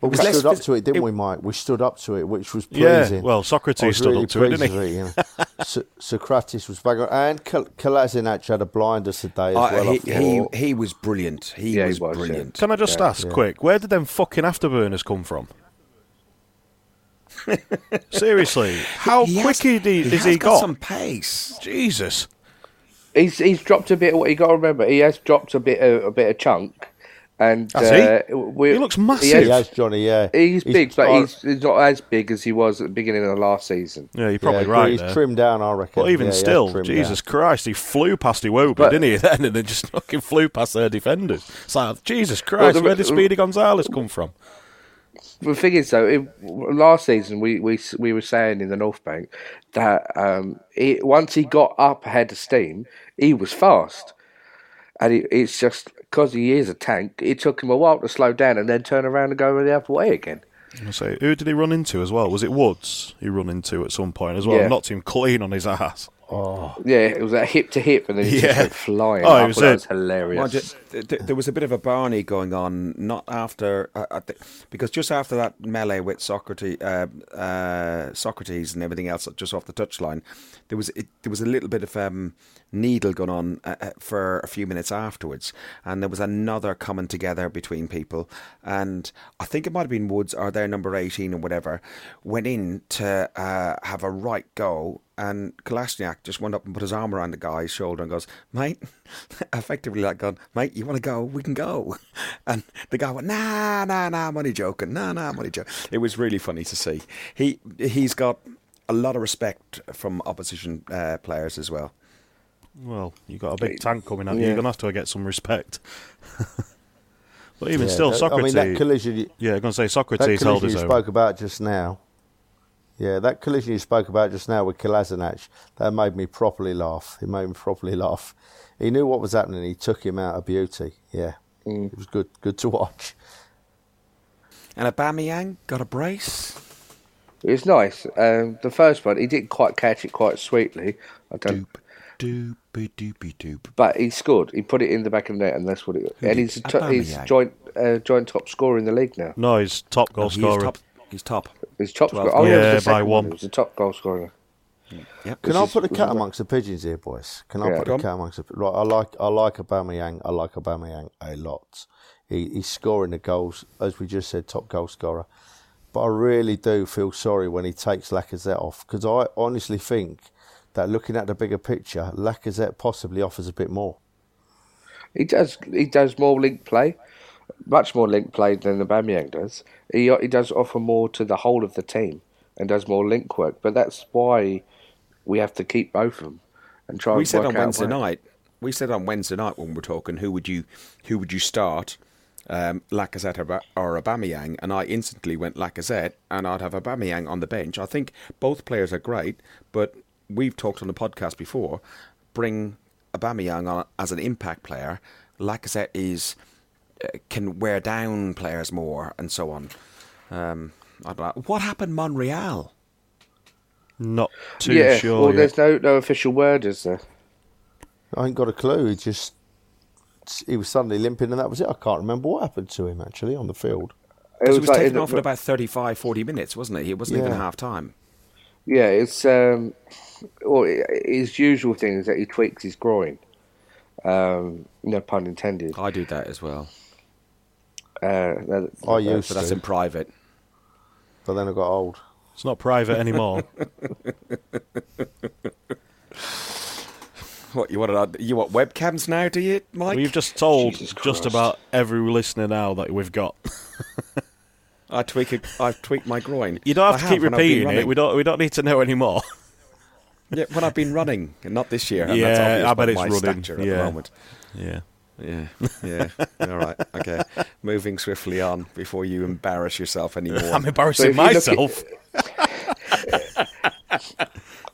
But It we stood up to it, didn't it- we, Mike? We stood up to it, which was Yeah, pleasing. well, Sokratis was stood really up to it, didn't he? it, you know. So- Sokratis was bang on, and Kal- Kolasinac had a blinder today as Uh, well. He, he he was brilliant. He Yeah, he was was, yeah. brilliant. Can I just Yeah, ask yeah. quick, where did them fucking afterburners come from? Seriously, how He quick has- he, he, he is has he got got? some pace. Jesus. He's he's dropped a bit. Of what you got to remember, he has dropped a bit of, a bit of chunk, and Has uh, we- He looks massive. he He has- has Johnny, yeah. He's, big, but I- he's, he's not as big as he was at the beginning of the last season. Yeah, you're probably yeah, right He's there. trimmed down, I reckon. But even Yeah, still, Jesus down. Christ, he flew past Iwobi, But- didn't he? Then and then just fucking flew past their defenders. It's like, Jesus Christ, the- where did Speedy Gonzalez come from? The thing is, though, it, last season we, we we were saying in the North Bank that um, it, once he got up ahead of steam, he was fast, and it, it's just because he is a tank. It took him a while to slow down and then turn around and go the other way again. So, who did he run into as well? Was it Woods he run into at some point as well? Yeah. Knocked him clean on his ass. Yeah, it was a hip to hip, and then he Yeah. just went flying. Oh, it I was thought that was hilarious. Well, ju- th- th- there was a bit of a Barney going on, not after, uh, because just after that melee with Sokratis, uh, uh, Sokratis and everything else, just off the touchline, there was it, there was a little bit of um, needle going on uh, uh, for a few minutes afterwards, and there was another coming together between people, and I think it might have been Woods or their number eighteen or whatever went in to uh, have a right go and Kolasinac just went up and put his arm around the guy's shoulder and goes, mate, effectively like going, mate, you want to go? We can go. And the guy went, nah, nah, nah, I'm only joking. Nah, nah, I'm only joking. It was really funny to see. He, he's got a lot of respect from opposition uh, players as well. Well, you got a big tank coming at you. Yeah. You're gonna have to get some respect. but even Yeah, still, that- Sokratis. I mean, that collision, yeah, I'm gonna say that Sokratis held collision his you own. spoke about just now, Yeah, that collision you spoke about just now with Kolasinac, that made me properly laugh. It made me properly laugh. He knew what was happening. He took him out of beauty. Yeah, it was good. Good to watch. And Aubameyang got a brace. It was nice. Um, the first one, he didn't quite catch it quite sweetly. I don't. Doop, doopy, doopy, doop. But he scored. He put it in the back of the net, and that's what it. Who and he's a to- he's joint uh, joint top scorer in the league now. No, he's top goal he is scorer. top. He's top. He's top Twelve scorer. Oh, goals. yeah, it Yeah, the by one. He was the top goal scorer. Yep. Can Which I put a which cat amongst the pigeons here, boys? Can I Yeah. put Go a on. cat amongst the right? I like I like Aubameyang. I like Aubameyang a lot. He, he's scoring the goals, as we just said, top goal scorer. But I really do feel sorry when he takes Lacazette off because I honestly think that looking at the bigger picture, Lacazette possibly offers a bit more. He does. He does more link play, much more link play than Aubameyang does. He he does offer more to the whole of the team and does more link work. But that's why we have to keep both of them and try. we and said on Wednesday night. We said on Wednesday night when we were talking, who would you, who would you start, um, Lacazette or, Ba- or Aubameyang? And I instantly went Lacazette, and I'd have Aubameyang on the bench. I think both players are great, but we've talked on the podcast before. Bring Aubameyang on as an impact player. Lacazette is can wear down players more, and so on. Um, I don't know. What happened, Monreal? Not too yeah. sure. well, yet. there's no no official word, is there? I ain't got a clue. He just he was suddenly limping, and that was it. I can't remember what happened to him actually on the field. It Because he was like taken off at about 35, 40 minutes, wasn't it? he? It wasn't even half time. Yeah, it's um, well, his usual thing is that he tweaks his groin. Um, no pun intended. I do that as well. Uh, that- I that- used But that's in private. but then I got old. It's not private anymore. What you want? You want webcams now? Do you, Mike? We've just told just about every listener now that we've got. I tweak. A, I tweak my groin. You don't I have to keep I've been repeating it. We don't. We don't need to know anymore. Yeah, when I've been running, and not this year. And Yeah, that's I bet it's my running. stature at Yeah. the moment. Yeah. Yeah, yeah. All right, okay. Moving swiftly on before you embarrass yourself anymore. I'm embarrassing at- myself.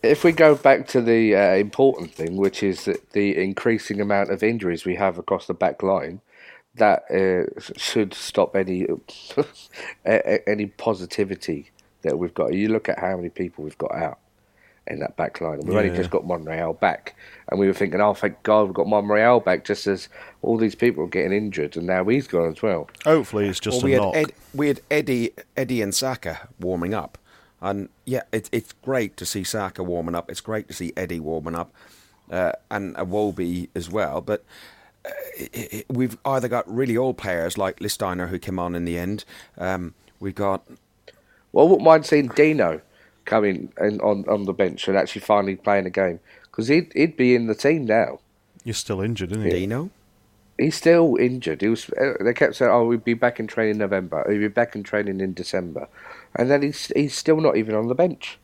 If we go back to the uh, important thing, which is that the increasing amount of injuries we have across the back line, that uh, should stop any any positivity that we've got. You look at how many people we've got out in that back line. And We've only just got Monreal back, and we were thinking, oh, thank God we've got Monreal back, just as all these people are getting injured, and now he's gone as well. Hopefully, it's just well, we a had. Ed, we had Eddie, Eddie and Saka warming up, and yeah, it, it's great to see Saka warming up. It's great to see Eddie warming up, uh, and Iwobi as well. But uh, it, it, we've either got really old players like Lichtsteiner who came on in the end. Um, we've got Well, I wouldn't mind seeing Dino coming and on, on the bench and actually finally playing a game because he'd, he'd be in the team now. You're still injured, isn't he? Dino. He's still injured. He was. uh, They kept saying, "Oh, we'd be back in training in November. He'd be back in training in December," and then he's he's still not even on the bench.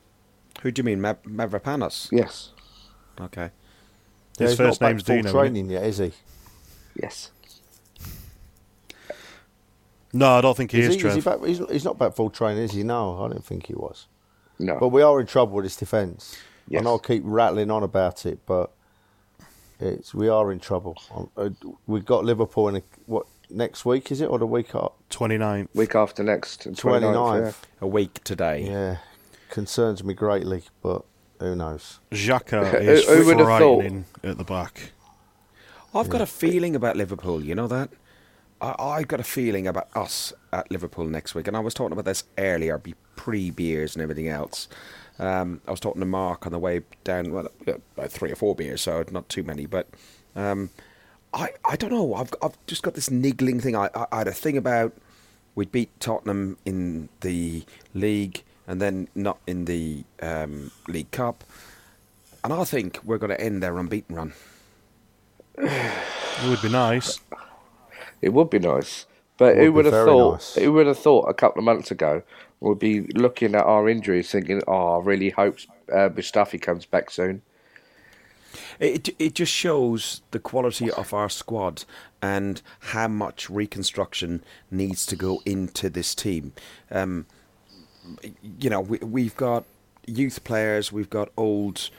Who do you mean, Mav- Mavropanos? Yes, Okay. Yeah, His he's first back name's full Dino. isn't training yet, is he? yes. No, I don't think he is, Is, he, is Trev. he back? He's, he's not back full training, is he? No, I don't think he was. No. But we are in trouble with this defence. Yes. And I'll keep rattling on about it, but it's we are in trouble. Um, uh, We've got Liverpool in a, what next week is it or the week up? 29th. Week after next, 29th, 29th. A week today. Yeah, concerns me greatly, but who knows? Xhaka is Who- who frightening at the back. I've got a feeling about Liverpool. You know that? I, I've got a feeling about us at Liverpool next week. And I was talking about this earlier, be pre beers and everything else. Um, I was talking to Mark on the way down, well, about three or four beers, so not too many. But um, I, I don't know. I've, I've just got this niggling thing. I, I, I had a thing about we'd beat Tottenham in the league and then not in the um, League Cup. And I think we're going to end their unbeaten run. It would be nice. It would be nice, but Would who would have thought? nice. Who would have thought a couple of months ago we'd be looking at our injuries, thinking, "Oh, I really hope uh, Mustafi comes back soon." It it just shows the quality of our squad and how much reconstruction needs to go into this team. Um, you know, we, we've got youth players, we've got old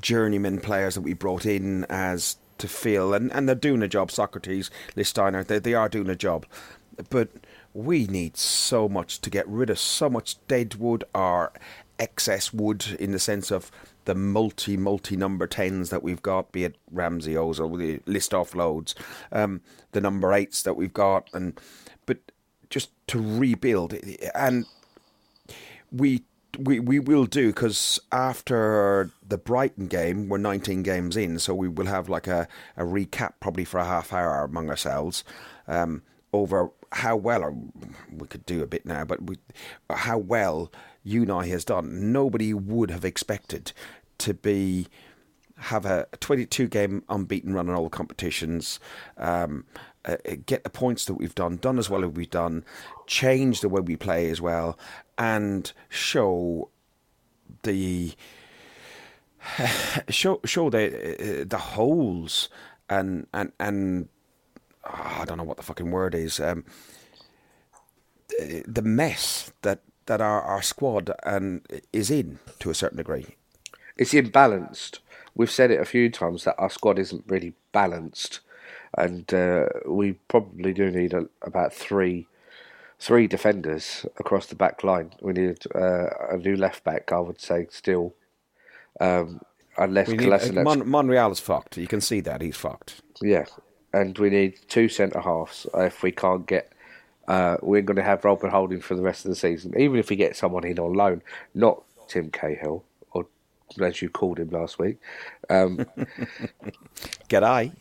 journeyman players that we brought in as to feel, and, and they're doing a job. Sokratis, Lichtsteiner, they, they are doing a job. But we need so much to get rid of so much dead wood or excess wood in the sense of the multi multi number tens that we've got, be it Ramsey or the list off loads, um, the number eights that we've got, and but just to rebuild and we we we will do because after the Brighton game, we're 19 games in, so we will have like a, a recap probably for a half hour among ourselves um, over how well, or we could do a bit now, but we, how well Unai has done. Nobody would have expected to be have a 22 game unbeaten run in all competitions. Um, uh, get the points that we've done, done as well as we've done, change the way we play as well, and show the show show the uh, the holes and and and oh, I don't know what the fucking word is. Um, the mess that that our, our squad and is in to a certain degree. It's imbalanced. We've said it a few times that our squad isn't really balanced, and uh, we probably do need a, about three three defenders across the back line. We need uh, a new left back, I would say, still. Um, unless need, uh, Mon- Monreal is fucked. You can see that he's fucked. Yeah, and we need two centre halves. If we can't get, uh, we're going to have Robert Holding for the rest of the season. Even if we get someone in on loan, not Tim Cahill or as you called him last week. Um, G'day.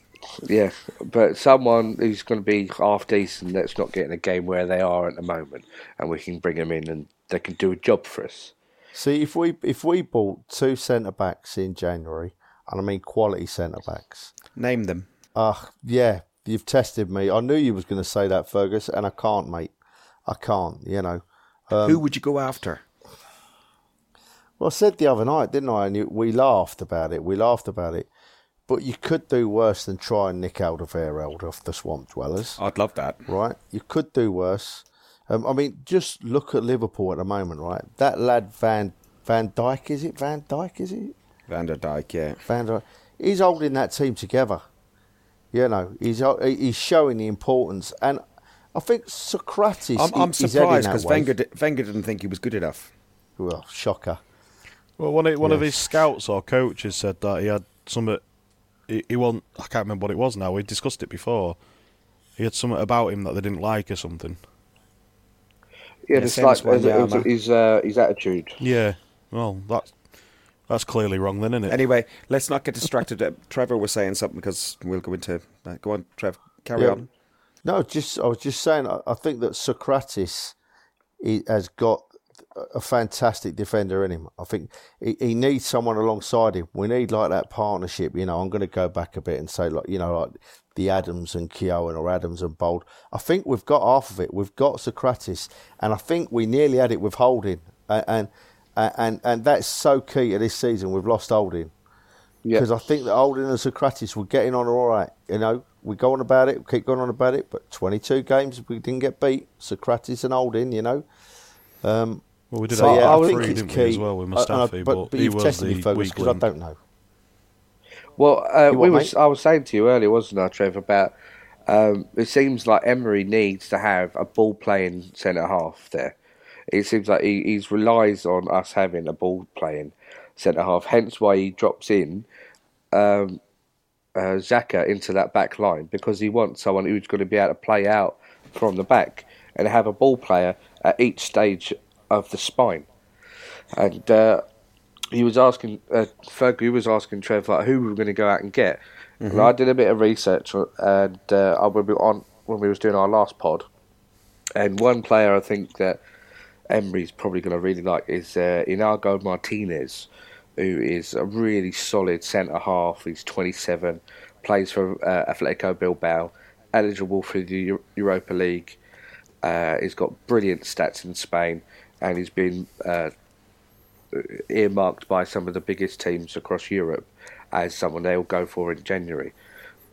Yeah, but someone who's going to be half decent that's not getting a game where they are at the moment, and we can bring them in and they can do a job for us. See, if we if we bought two centre backs in January, and I mean quality centre backs, name them. Ah, uh, yeah, you've tested me. I knew you was going to say that, Fergus, and I can't, mate. I can't. You know. Um, Who would you go after? Well, I said the other night, didn't I? And we laughed about it. We laughed about it. But you could do worse than try and nick Alderweireld off the Swamp Dwellers. I'd love that. Right? You could do worse. Um, I mean, just look at Liverpool at the moment, right? That lad Van Van Dijk, is it? Van Dyke, is it? Van der Dijk, yeah. Van Dijk. He's holding that team together. You know, he's he's showing the importance, and I think Sokratis. I'm, I'm surprised because Wenger, Wenger didn't think he was good enough. Well, shocker. Well, one of, one yes. of his scouts or coaches said that he had some he, he wasn't. I can't remember what it was now. We discussed it before. He had something about him that they didn't like or something. Yeah, it's like his, his, uh, his attitude. Yeah, well, that's that's clearly wrong, then, isn't it? Anyway, let's not get distracted. Uh, Trevor was saying something because we'll go into. Uh, go on, Trev. Carry yeah. on. No, just I was just saying. I, I think that Sokratis he has got a fantastic defender in him. I think he, he, needs someone alongside him. We need like that partnership. You know, I'm going to go back a bit and say like you know like the Adams and Keown or Adams and Bould. I think we've got half of it. We've got Sokratis, and I think we nearly had it with Holding, and and and, and that's so key to this season. We've lost Holding because yep. I think that Holding and Sokratis were getting on all right. You know, we go on about it, we keep going on about it, but 22 games we didn't get beat. Sokratis and Holding, you know. Um, well, we did so, yeah, I think it's key. as well with Mustafi, but, but, but you've tested me, Fergus because I don't know. Well, uh, we was, I was saying to you earlier, wasn't I, Trev, about um, it seems like Emery needs to have a ball playing centre half there. It seems like he he's relies on us having a ball playing centre half, hence why he drops in um, uh, Xhaka into that back line because he wants someone who's going to be able to play out from the back and have a ball player at each stage of the spine. And uh, he was asking, uh, Fergie was asking Trev, like, who we were going to go out and get. Mm-hmm. And I did a bit of research and uh, I would be on when we was doing our last pod. And one player I think that Emery's probably going to really like is uh, Inigo Martinez, who is a really solid centre half. He's 27, plays for uh, Atletico Bilbao, eligible for the Europa League. Uh, he's got brilliant stats in Spain and he's been uh, earmarked by some of the biggest teams across Europe as someone they'll go for in January.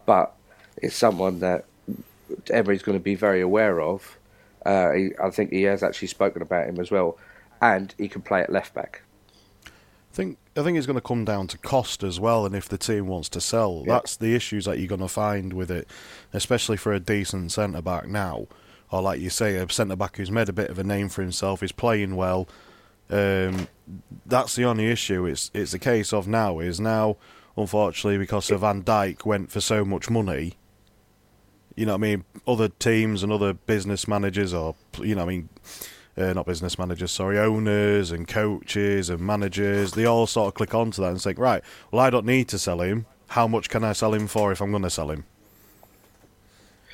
But it's someone that Emery's going to be very aware of. Uh, he, I think he has actually spoken about him as well and he can play at left back. I think I think it's going to come down to cost as well, and if the team wants to sell, Yeah. that's the issues that you're going to find with it, especially for a decent centre back now, or like you say, a centre back who's made a bit of a name for himself, is playing well. Um, that's the only issue. It's it's a case of now is now, unfortunately, because of Van Dijk went for so much money. You know what I mean? Other teams and other business managers, or you know I mean, uh, not business managers, sorry, owners and coaches and managers, they all sort of click onto that and think, right, well, I don't need to sell him. How much can I sell him for if I'm going to sell him?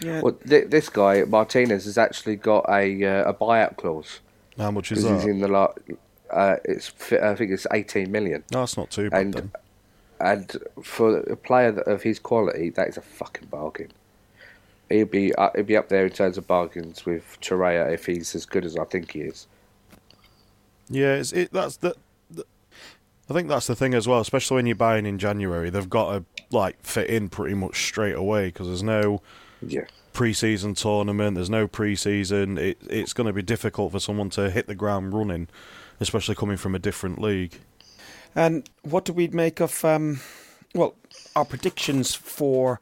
Yeah. Well, th- this guy Martinez has actually got a uh, a buyout clause How much is because he's in the lot. Uh, it's I think it's eighteen million, No, that's not too bad and then. and for a player of his quality, that is a fucking bargain. He'd be uh, he'd be up there in terms of bargains with Torreira if he's as good as I think he is. Yeah, it's, it, that's the, the. I think that's the thing as well, especially when you're buying in January. They've got to like fit in pretty much straight away because there's no Yeah. pre-season tournament. There's no pre-season. It, it's going to be difficult for someone to hit the ground running, especially coming from a different league. And what do we make of, um, well, our predictions for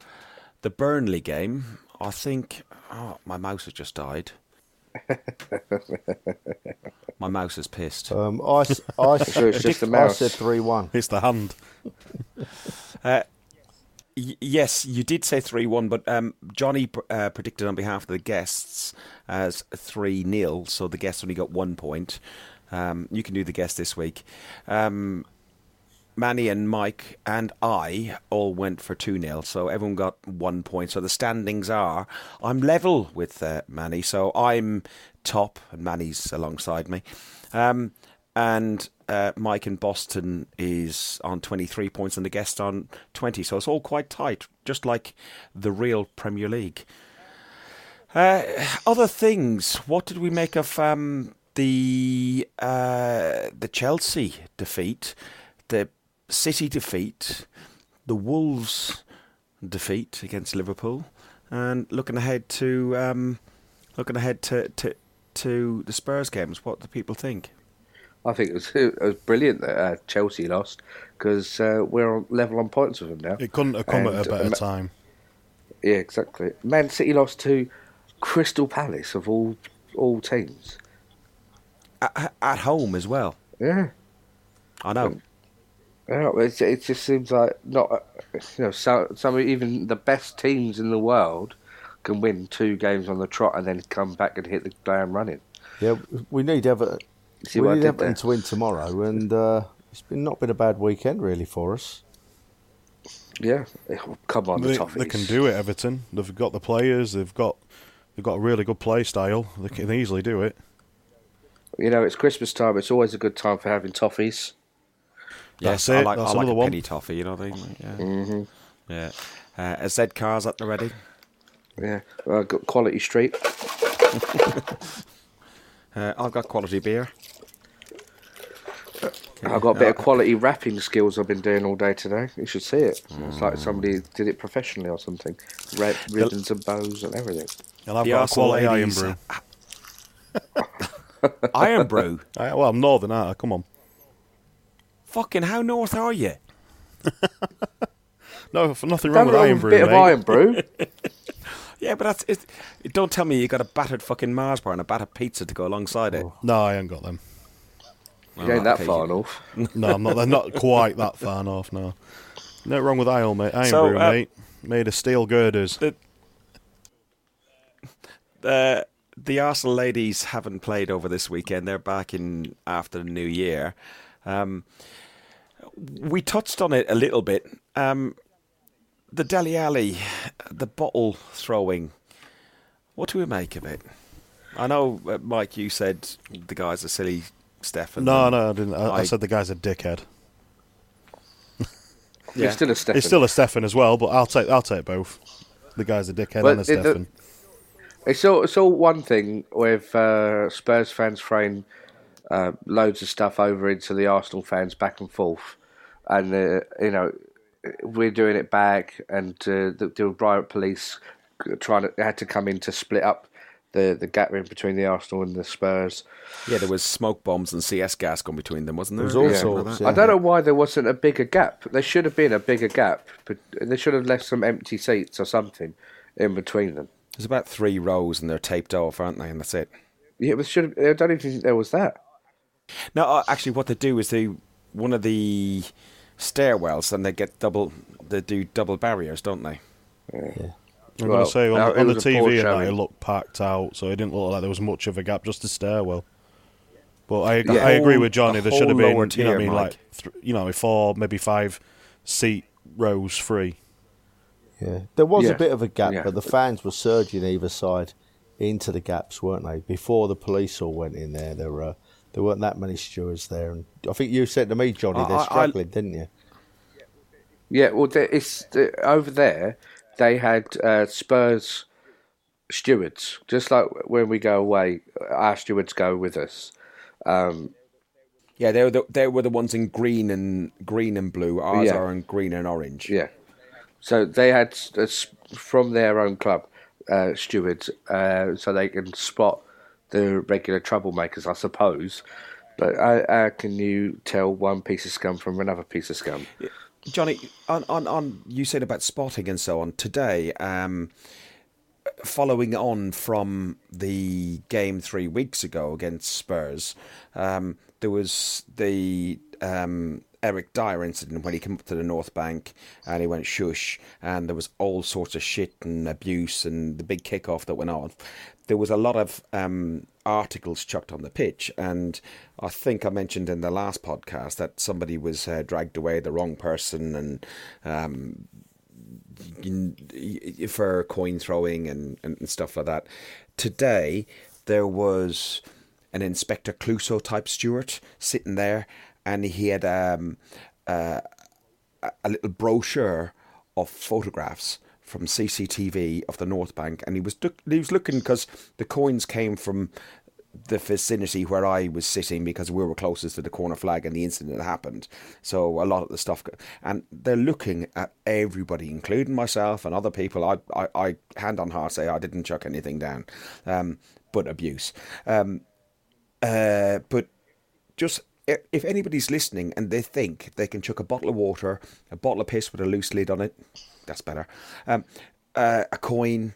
the Burnley game? I think, oh, my mouse has just died. my mouse is pissed. Um, I, s- I, s- sure it's just a I mouse. said 3 1. It's the hand. Uh, y- yes, you did say 3 1, but um, Johnny uh, predicted on behalf of the guests as 3 0, so the guests only got one point. Um, you can do the guest this week. Um, Manny and Mike and I all went for 2 0, so everyone got one point. So the standings are I'm level with uh, Manny, so I'm top, and Manny's alongside me. Um, and uh, Mike in Boston is on 23 points and the guest on 20. So it's all quite tight, just like the real Premier League. Uh, other things, what did we make of um, the uh, the Chelsea defeat, the City defeat, the Wolves defeat against Liverpool, and looking ahead to um, looking ahead to, to to the Spurs games? What do people think? I think it was, it was brilliant that uh, Chelsea lost because uh, we're on level on points with them now. It couldn't have come at a better um, time. Yeah, exactly. Man City lost to Crystal Palace of all all teams. At, at home as well. Yeah, I know. yeah. It, it just seems like not uh, you know some some even the best teams in the world can win two games on the trot and then come back and hit the ground running. Yeah, we need Everton. See we what I need Everton to win tomorrow, and uh, it's been not been a bad weekend really for us. Yeah, come on, the They, Toffees. they can do it, Everton. They've got the players. They've got they've got a really good play style. They can easily do it. You know, it's Christmas time. It's always a good time for having toffees. Yes, That's I it, like, that's I like another a one. penny toffee, you know what I mean? Yeah. hmm yeah. Uh, are Z cars at the ready? Yeah, uh, got Quality Street. Uh, I've got quality beer. I've got a bit of quality rapping skills I've been doing all day today. You should see it. It's like somebody did it professionally or something. Red ribbons and bows and everything. And I've The got quality Irn-Bru. Irn-Bru. I, well, I'm northern, aren't I? Come on. Fucking how north are you? No, for nothing wrong Don't with wrong iron with a brew, bit of Irn-Bru. Yeah, but that's it. Don't tell me you got a battered fucking Mars bar and a battered pizza to go alongside it. No, I ain't got them. You ain't that okay, far you- north. No, I'm not. They're not quite that far north. No, no wrong with iron, mate. Iron So, brew, uh, mate. Made of steel girders. Uh, the Arsenal ladies haven't played over this weekend. They're back in after the new year. Um, we touched on it a little bit. Um, the Dele Alli, the bottle throwing. What do we make of it? I know, uh, Mike. You said the guys are silly, Stefan. No, no, I didn't. I, I I- said the guy's a dickhead. You're still a Stefan. It's still a Stefan as well, but I'll take I'll take both. The guy's a dickhead Well, and a it- the- Stefan. It's all it's all one thing with uh, Spurs fans throwing uh, loads of stuff over into the Arsenal fans back and forth, and uh, you know we're doing it back, and uh, the, the riot police trying to had to come in to split up the the gap in between the Arsenal and the Spurs. Yeah, there was smoke bombs and CS gas going between them, wasn't there? There was all Yeah. sorts. I don't know why there wasn't a bigger gap. There should have been a bigger gap, but they should have left some empty seats or something in between them. There's about three rows and they're taped off, aren't they? And that's it. Yeah, but should have, I don't even think there was that. No, uh, actually, what they do is they one of the stairwells, and they get double. They do double barriers, don't they? I'm Well, going to say on, uh, the- on the was a poor TV and that, it looked packed out, so it didn't look like there was much of a gap, just a stairwell. But I, Yeah. I agree with Johnny. a There should have been, lower you know, I mean, like, th- you know, four, maybe five seat rows free. Yeah, there was Yeah. a bit of a gap, Yeah. but the fans were surging either side into the gaps, weren't they? Before the police all went in there, there were there weren't that many stewards there, and I think you said to me, Johnny, they're I- I- struggling, didn't you? Yeah, well, there, it's the, over there. They had uh, Spurs stewards, just like when we go away, our stewards go with us. Um, Yeah, they were the, they were the ones in green and green and blue. Ours Yeah. are in green and orange. yeah, so they had uh, from their own club uh, stewards, uh, so they can spot the regular troublemakers, I suppose. But how, how can you tell one piece of scum from another piece of scum? Johnny, on, on, on you said about spotting and so on today. Um, following on from the game three weeks ago against Spurs, um, there was the um, Eric Dier incident when he came up to the North Bank and he went shush, and there was all sorts of shit and abuse and the big kickoff that went on. There was a lot of um, articles chucked on the pitch, and I think I mentioned in the last podcast that somebody was uh, dragged away, the wrong person, and um, for coin throwing and, and stuff like that. Today, there was an Inspector Clouseau type steward sitting there, and he had um, uh, a- a little brochure of photographs from CCTV of the North Bank, and he was he was looking because the coins came from the vicinity where I was sitting because we were closest to the corner flag and the incident happened. So a lot of the stuff, and they're looking at everybody, including myself and other people. I, I, I hand on heart say I didn't chuck anything down, um, but abuse. Um, uh, but just if anybody's listening and they think they can chuck a bottle of water, a bottle of piss with a loose lid on it, that's better. Um, uh, a coin,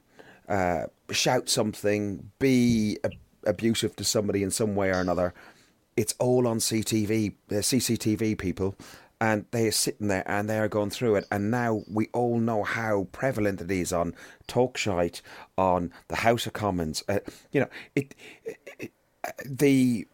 uh, shout something, be abusive to somebody in some way or another. It's all on CTV, uh, CCTV people, and they are sitting there and they are going through it. And now we all know how prevalent it is on Talkshite, on the House of Commons. Uh, you know, it, it, uh, the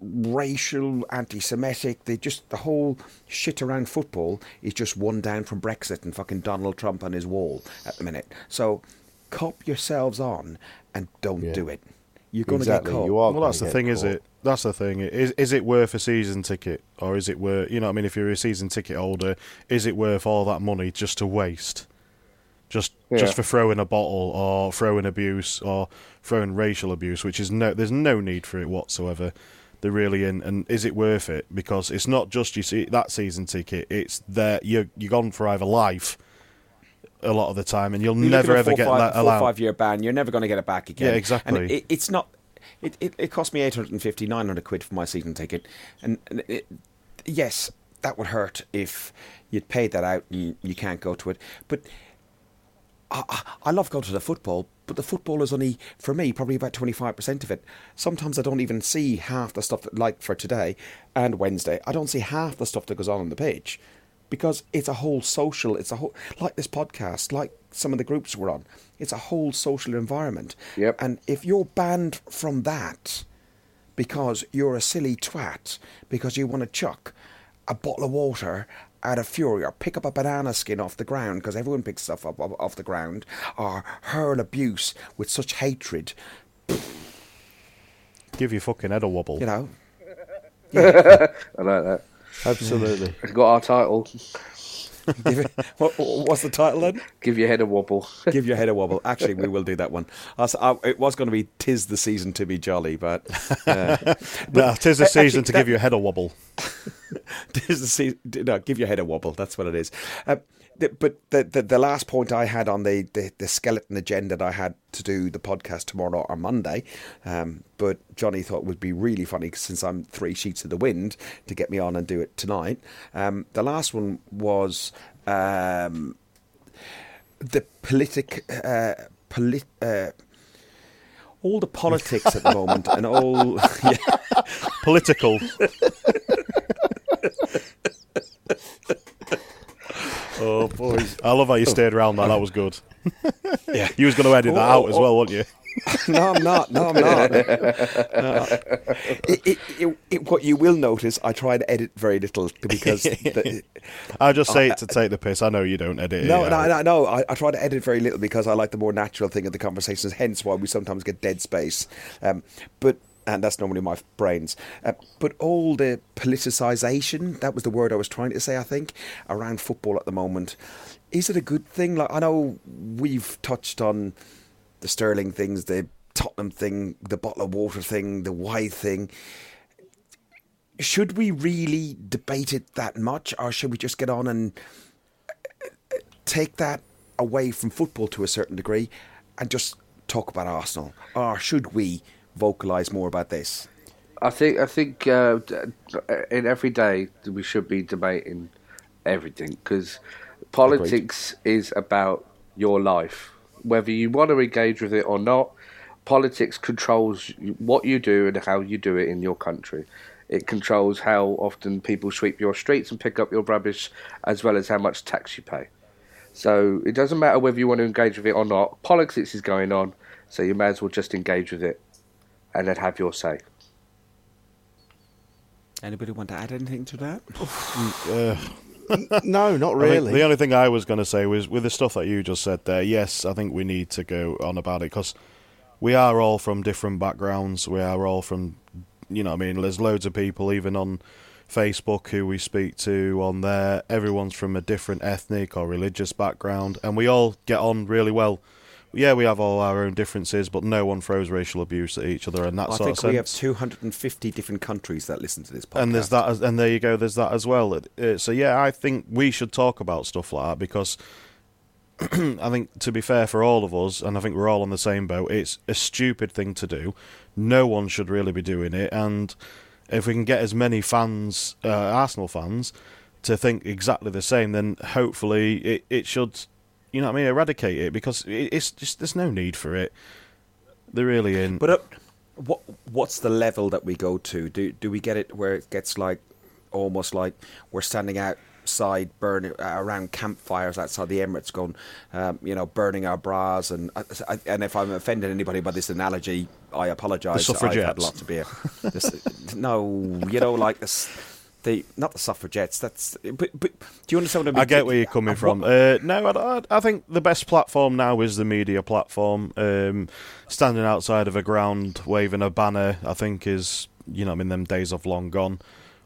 racial, anti-Semitic, they just the whole shit around football is just one down from Brexit and fucking Donald Trump on his wall at the minute. So, cop yourselves on and don't Yeah. do it. You're going Exactly, to get caught. you are. Well, that's the thing, get is it? That's the thing. Is is it worth a season ticket, or is it worth? You know, what I mean, if you're a season ticket holder, is it worth all that money just to waste? Just Yeah. just for throwing a bottle, or throwing abuse, or throwing racial abuse, which is no, there's no need for it whatsoever. They're really in, and is it worth it? Because it's not just you see that season ticket; it's that you're you're gone for either life a lot of the time, and you'll You're never ever four, get five, that four, allowed. five year ban. You're never going to get it back again. Yeah, exactly. And it, it's not. It, it, it cost me 850, 900 quid for my season ticket, and, and it, yes, that would hurt if you'd paid that out and you, you can't go to it. But I- I love going to the football, but the football is only for me probably about twenty five percent of it. Sometimes I don't even see half the stuff that, like for today and Wednesday. I don't see half the stuff that goes on on the pitch because it's a whole social. It's a whole like this podcast, like some of the groups we're on. It's a whole social environment. Yep. And if you're banned from that because you're a silly twat because you want to chuck a bottle of water out of fury or pick up a banana skin off the ground because everyone picks stuff up off off the ground or hurl abuse with such hatred, Give your fucking head a wobble. you know. I like that. Absolutely. We've got our title. what, what's the title then? Give your head a wobble. Give your head a wobble. Actually, we will do that one. I s- I- it was going to be "Tis the season to be jolly," but uh, No, tis the Uh, season actually, to that- give you a head a wobble. Tis the season. No, give your head a wobble. That's what it is. Uh, the, but the, the the last point I had on the, the, the skeleton agenda that I had to do the podcast tomorrow or Monday, um, but Johnny thought it would be really funny since I'm three sheets of the wind to get me on and do it tonight. Um, the last one was um, the politic uh, polit. Uh, all the politics at the moment and all yeah, Political. oh boys, I love how you stayed around that. That was good. yeah You was going to edit that Oh, out as oh, well, weren't you? no, I'm not. No, I'm not. No. It, it, it, what you will notice, I try to edit very little because. The, I just say it to take the piss. I know you don't edit. no, it no, no, no. I, I try to edit very little because I like the more natural thing of the conversations. Hence, why we sometimes get dead space. Um, but and that's normally my brains. Uh, but all the politicisation—that was the word I was trying to say. I think around football at the moment. Is it a good thing? Like I know we've touched on the Sterling things, the Tottenham thing, the bottle of water thing, the why thing. Should we really debate it that much, or should we just get on and uh, take that away from football to a certain degree and just talk about Arsenal? Or should we vocalise more about this? I think I think uh, in every day we should be debating everything because politics is about your life, whether you want to engage with it or not. Politics controls what you do and how you do it in your country. It controls how often people sweep your streets and pick up your rubbish, as well as how much tax you pay. So it doesn't matter whether you want to engage with it or not. Politics is going on, so you may as well just engage with it and then have your say. Anybody want to add anything to that? Uh, no, not really. the only thing I was going to say was with the stuff that you just said there. Yes, I think we need to go on about it because we are all from different backgrounds. We are all from, you know, I mean, there's loads of people even on Facebook who we speak to on there. Everyone's from a different ethnic or religious background, and we all get on really well. Yeah, we have all our own differences, but no one throws racial abuse at each other, and that I sort think of sense. we have 250 different countries that listen to this podcast. and there's that, as- and there you go. There's that as well. So yeah, I think we should talk about stuff like that because I think, to be fair for all of us, and I think we're all on the same boat. It's a stupid thing to do. No one should really be doing it. And if we can get as many fans, uh, Arsenal fans, to think exactly the same, then hopefully it, it should, you know what I mean, eradicate it because it's just there's no need for it. There really ain't. But uh, what what's the level that we go to? Do do we get it where it gets like almost like we're standing outside burning uh, around campfires outside the Emirates, going, um, you know, burning our bras and I, I- and if I'm offended anybody by this analogy, I apologise. I've had suffragettes. lots of beer. This- no, you know, like this. The, not the suffragettes. That's. But, but do you understand what I mean? I get where you're coming from. Uh, no, I, I, I think the best platform now is the media platform. Um, standing outside of a ground waving a banner, I think, is you know, I mean, them days have long gone.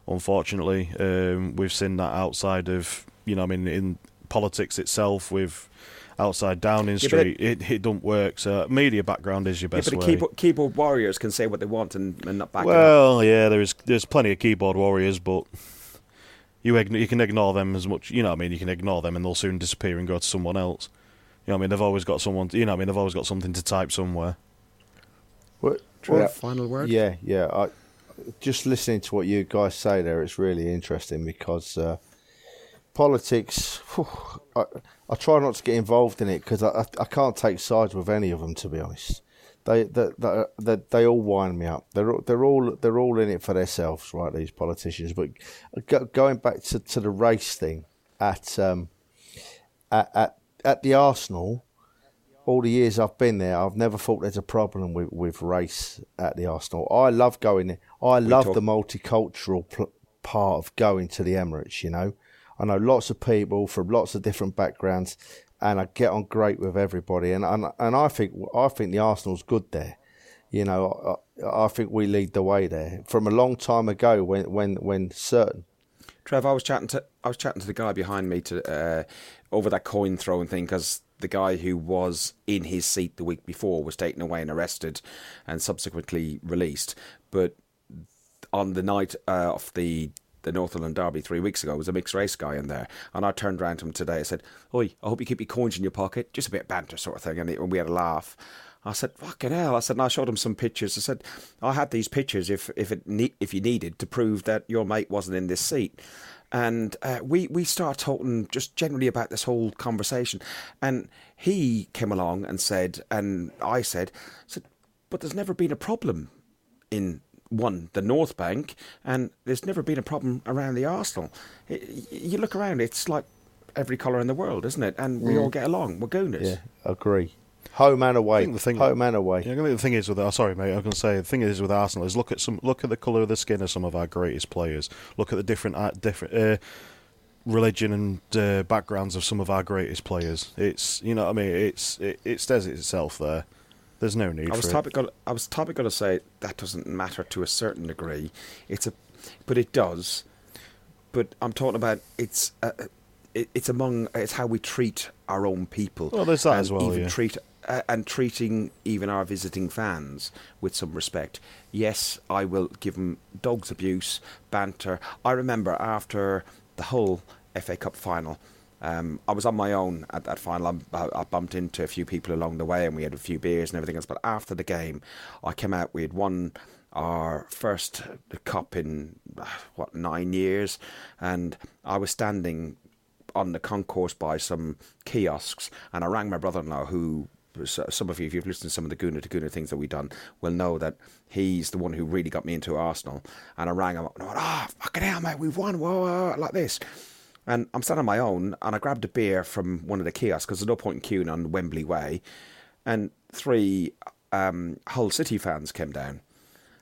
Unfortunately, um, we've seen that outside of you know, I mean, in politics itself, with outside Downing Yeah, but Street, it, it don't work. So, media background is your yeah, best but the way. keyboard, keyboard warriors can say what they want and, and not back it up. Well, yeah, there's there's plenty of keyboard warriors, but you you can ignore them as much. You know, what I mean, you can ignore them, and they'll soon disappear and go to someone else. You know, what I mean, they've always got someone. You know, what I mean, they've always got something to type somewhere. What- Well, well, final word. Yeah, yeah. I, just listening to what you guys say there, it's really interesting because uh, politics. whew, I, I try not to get involved in it because I, I, I can't take sides with any of them. To be honest, they they, they, they, they all wind me up. They're all- they're all they're all in it for themselves, right? These politicians. But go, going back to, to the race thing at um, at, at at the Arsenal all the years I've been there, I've never thought there's a problem with, with race at the Arsenal. I love going there. I love talk- the multicultural pl- part of going to the Emirates, you know. I know lots of people from lots of different backgrounds and I get on great with everybody and and, and I think I think the Arsenal's good there. You know, I, I think we lead the way there. From a long time ago when when when certain Trev, I was chatting to I was chatting to the guy behind me to uh, over that coin throwing thing because the guy who was in his seat the week before was taken away and arrested, and subsequently released. But on the night uh, of the the North London Derby three weeks ago. Was a mixed race guy in there, and I turned around to him today. I said, "Oi, I hope you keep your coins in your pocket." Just a bit of banter sort of thing, and, it, and we had a laugh. I said, "Fucking hell!" I said, and I showed him some pictures. I said, "I had these pictures if if it ne- if you needed to prove that your mate wasn't in this seat." And uh, we we started talking just generally about this whole conversation, and he came along and said, and I said, said, but there's never been a problem in one the North Bank, and there's never been a problem around the Arsenal. It, you look around, it's like every colour in the world, isn't it? And we all get along. We're gooners. Yeah, agree. Home and away. think the thing- Home and away. Yeah, I think the thing is with oh, sorry mate, I was going to say the thing is with Arsenal is look at some look at the colour of the skin of some of our greatest players. Look at the different uh, different uh, religion and uh, backgrounds of some of our greatest players. It's you know what I mean it's it, it says it itself there. There's no need I was topical. I was topic going to say that doesn't matter to a certain degree. It's a, but it does. But I'm talking about it's uh, it, it's among it's how we treat our own people. Well, there's that as well, Even yeah. treat uh, and treating even our visiting fans with some respect. Yes, I will give them dogs abuse, banter. I remember after the whole FA Cup final. Um, I was on my own at that final. I, I bumped into a few people along the way, and we had a few beers and everything else. But after the game, I came out. We had won our first cup in what nine years, and I was standing on the concourse by some kiosks, and I rang my brother-in-law, who some of you, if you've listened to some of the Gooner to Gooner things that we've done, will know that he's the one who really got me into Arsenal. And I rang him up and I went, "Ah, fucking hell, mate, we've won!" Whoa, whoa," like this. And I'm standing on my own, and I grabbed a beer from one of the kiosks because there's no point in queuing on Wembley Way. And three um, Hull City fans came down.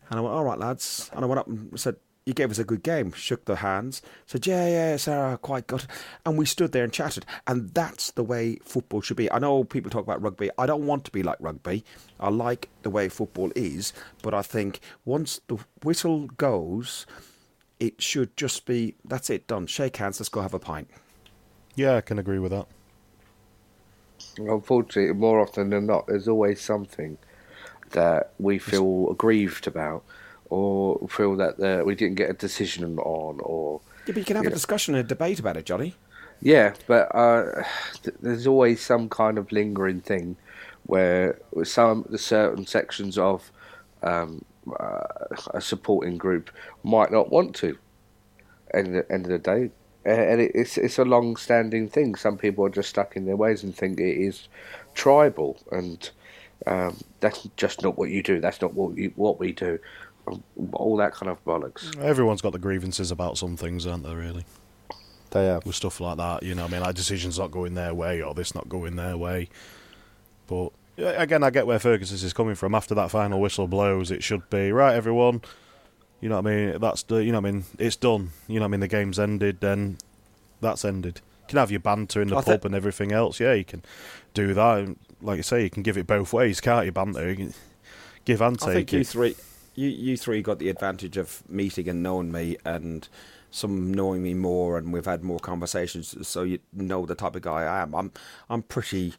And I went, all right, lads. And I went up and said, you gave us a good game. Shook their hands. Said, yeah, yeah, Sarah, quite good. And we stood there and chatted. And that's the way football should be. I know people talk about rugby. I don't want to be like rugby. I like the way football is. But I think once the whistle goes, it should just be, that's it, done. Shake hands, let's go have a pint. Yeah, I can agree with that. Unfortunately, more often than not, there's always something that we feel aggrieved about, or feel that uh, we didn't get a decision on, or Yeah, but you can have Yeah. a discussion and a debate about it, Johnny. yeah. But uh, th- there's always some kind of lingering thing where some the certain sections of um, a supporting group might not want to. End of the, end of the day, Uh, and it, it's it's a long-standing thing. Some people are just stuck in their ways and think it is tribal, and um, that's just not what you do. That's not what you, what we do. Um, All that kind of bollocks. Everyone's got the grievances about some things, aren't they? Really, They have. with stuff like that. You know, I mean, like decisions not going their way or this not going their way. But yeah, again, I get where Ferguson is coming from. After that final whistle blows, it should be right, everyone. You know what I mean? That's the. You know what I mean? It's done. You know what I mean? The game's ended. Then that's ended. You can have your banter in the I pub thi- and everything else. Yeah, you can do that. Like you say, you can give it both ways, can't you? Banter, you can give and take I think it. you three, you you three got the advantage of meeting and knowing me, and some knowing me more, and we've had more conversations, so you know the type of guy I am. I'm I'm pretty,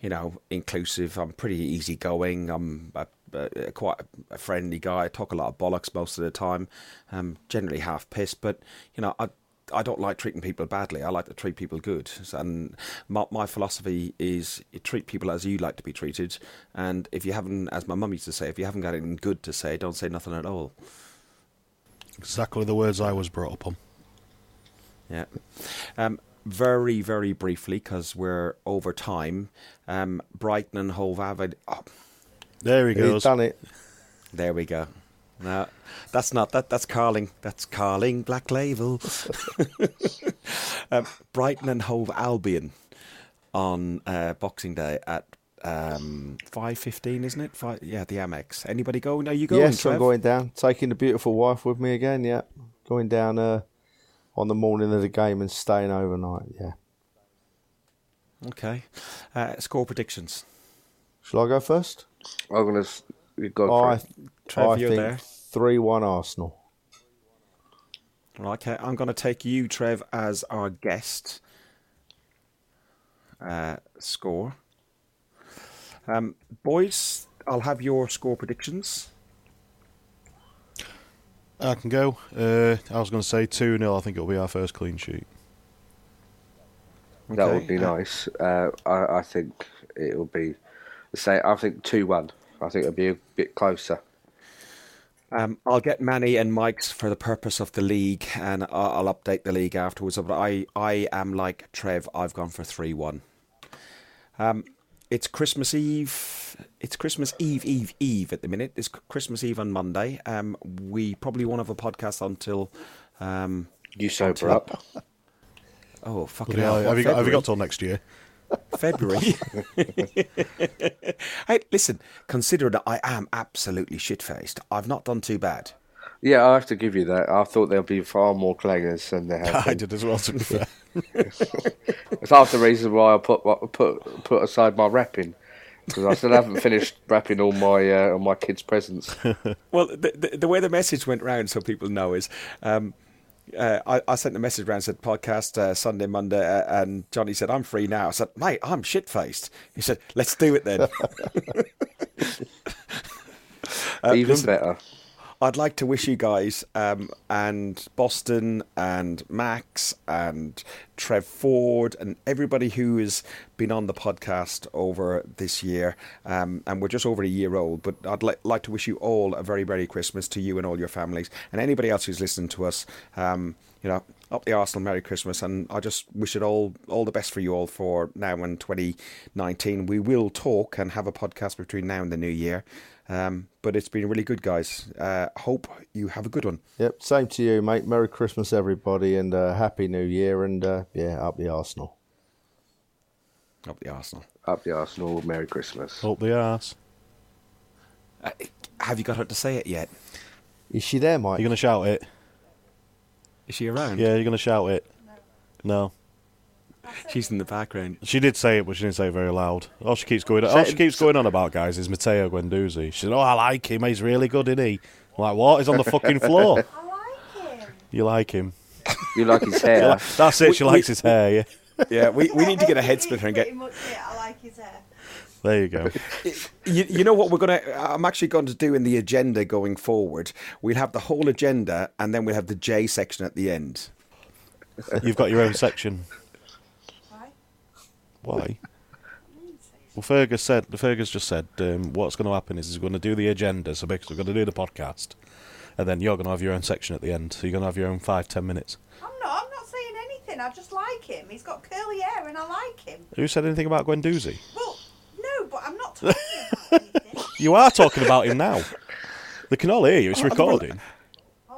you know, inclusive. I'm pretty easygoing. I'm a, a, quite a friendly guy. I talk a lot of bollocks most of the time. Um, generally half pissed, but you know I. I don't like treating people badly. I like to treat people good, and my, my philosophy is you treat people as you like to be treated. And if you haven't, as my mum used to say, if you haven't got anything good to say, don't say nothing at all. Exactly the words I was brought up on. Yeah. Um, very, very briefly, because we're over time. Um, Brighton and Hove Avid. Oh, There he He's goes. done it. there we go. No, that's not that. That's Carling. That's Carling Black Label. um, Brighton and Hove Albion on uh, Boxing Day at um, five fifteen, isn't it? Five, yeah, the Amex. Anybody going? Are you going? yes, I'm going down. Taking the beautiful wife with me again. Yeah, going down uh, on the morning of the game and staying overnight. Yeah. Okay. Uh, score predictions. Shall I go first? I'm gonna s- you go I, for. Trev, I you're think there. three-one Arsenal. Right, Okay, I'm going to take you, Trev, as our guest. Uh, score. Um, boys, I'll have your score predictions. I can go. Uh, I was going to say 2 0. I think it'll be our first clean sheet. That would be nice. Uh, I, I think it will be. Say, I think two one. I think it'll be a bit closer. Um, I'll get Manny and Mike's for the purpose of the league, and I'll, I'll update the league afterwards. But I, I am like Trev. I've gone for three one. Um, it's Christmas Eve. It's Christmas Eve, Eve, Eve at the minute. It's Christmas Eve on Monday. Um, we probably won't have a podcast until. Um, You sober up. oh fucking Yeah, hell! have, you got, have you got till next year? February. hey, listen. Considering that I am absolutely shit faced, I've not done too bad. Yeah, I have to give you that. I thought there'd be far more clangers than there have I did as well, to be fair. It's half the reason why I put put put aside my wrapping because I still haven't finished wrapping all my uh, all my kids' presents. Well, the, the, the way the message went round, so people know, is um, uh, I, I sent a message round said podcast uh, Sunday, Monday, uh, and Johnny said I'm free now. I said, mate, I'm shit faced. He said, let's do it then. Uh, Even listen, better. I'd like to wish you guys um, and Boston and Max and Trev Ford and everybody who has been on the podcast over this year. Um, and we're just over a year old, but I'd li- like to wish you all a very Merry Christmas to you and all your families and anybody else who's listening to us. Um, you know, up the Arsenal, Merry Christmas, and I just wish it all all the best for you all for now in 2019. We will talk and have a podcast between now and the new year. Um, but it's been really good, guys. Uh, hope you have a good one. Yep, same to you, mate. Merry Christmas, everybody, and uh, Happy New Year, and uh, yeah, up the Arsenal. Up the Arsenal. Up the Arsenal. Merry Christmas. Up the arse. Uh, have you got her to say it yet? Is she there, Mike? You're going to shout it? Is she around? Yeah, you're going to shout it? No. She's in the background. She did say it, but she didn't say it very loud. All she keeps going, all she keeps going on about, guys, is Matteo Guendouzi. She said, "Oh, I like him. He's really good, isn't he?" I'm like, what? He's on the fucking floor. I like him. You like him? You like his hair? like- That's it. She likes we- his hair. Yeah. Yeah, we, we need to get a head He's splitter and get. pretty much it. I like his hair. There you go. You, you know what we're gonna? I'm actually going to do in the agenda going forward. We'll have the whole agenda, and then we'll have the J section at the end. You've got your own section. Why? Why? Well, Fergus said. Fergus just said um, what's going to happen is he's going to do the agenda. So basically, we're going to do the podcast, and then you're going to have your own section at the end. So you're going to have your own five ten minutes. I'm not. I'm not saying anything. I just like him. He's got curly hair, and I like him. Who said anything about Guendouzi? Well, no, but I'm not talking about anything. You are talking about him now. They can all hear you. It's recording.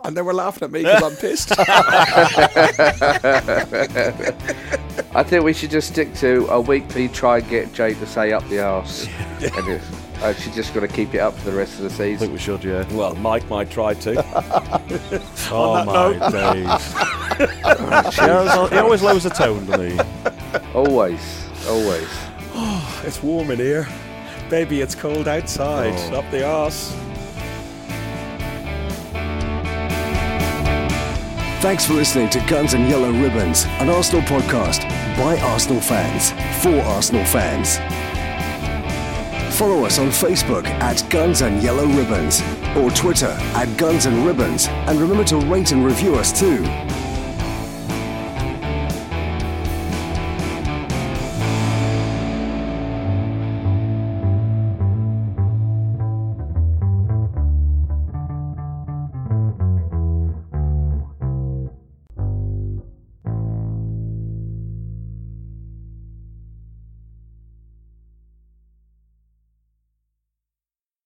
And they were laughing at me because I'm pissed. I think we should just stick to a weekly try and get Jay to say up the arse. and it, uh, she's just got to keep it up for the rest of the season. I think we should, yeah. well, Mike might try to. Oh my days! he, always, he always lowers the tone, doesn't he? Always, always. it's warm in here, baby. It's cold outside. Oh. Up the arse. Thanks for listening to Guns and Yellow Ribbons, an Arsenal podcast by Arsenal fans for Arsenal fans. Follow us on Facebook at Guns and Yellow Ribbons or Twitter at Guns and Ribbons, and remember to rate and review us too.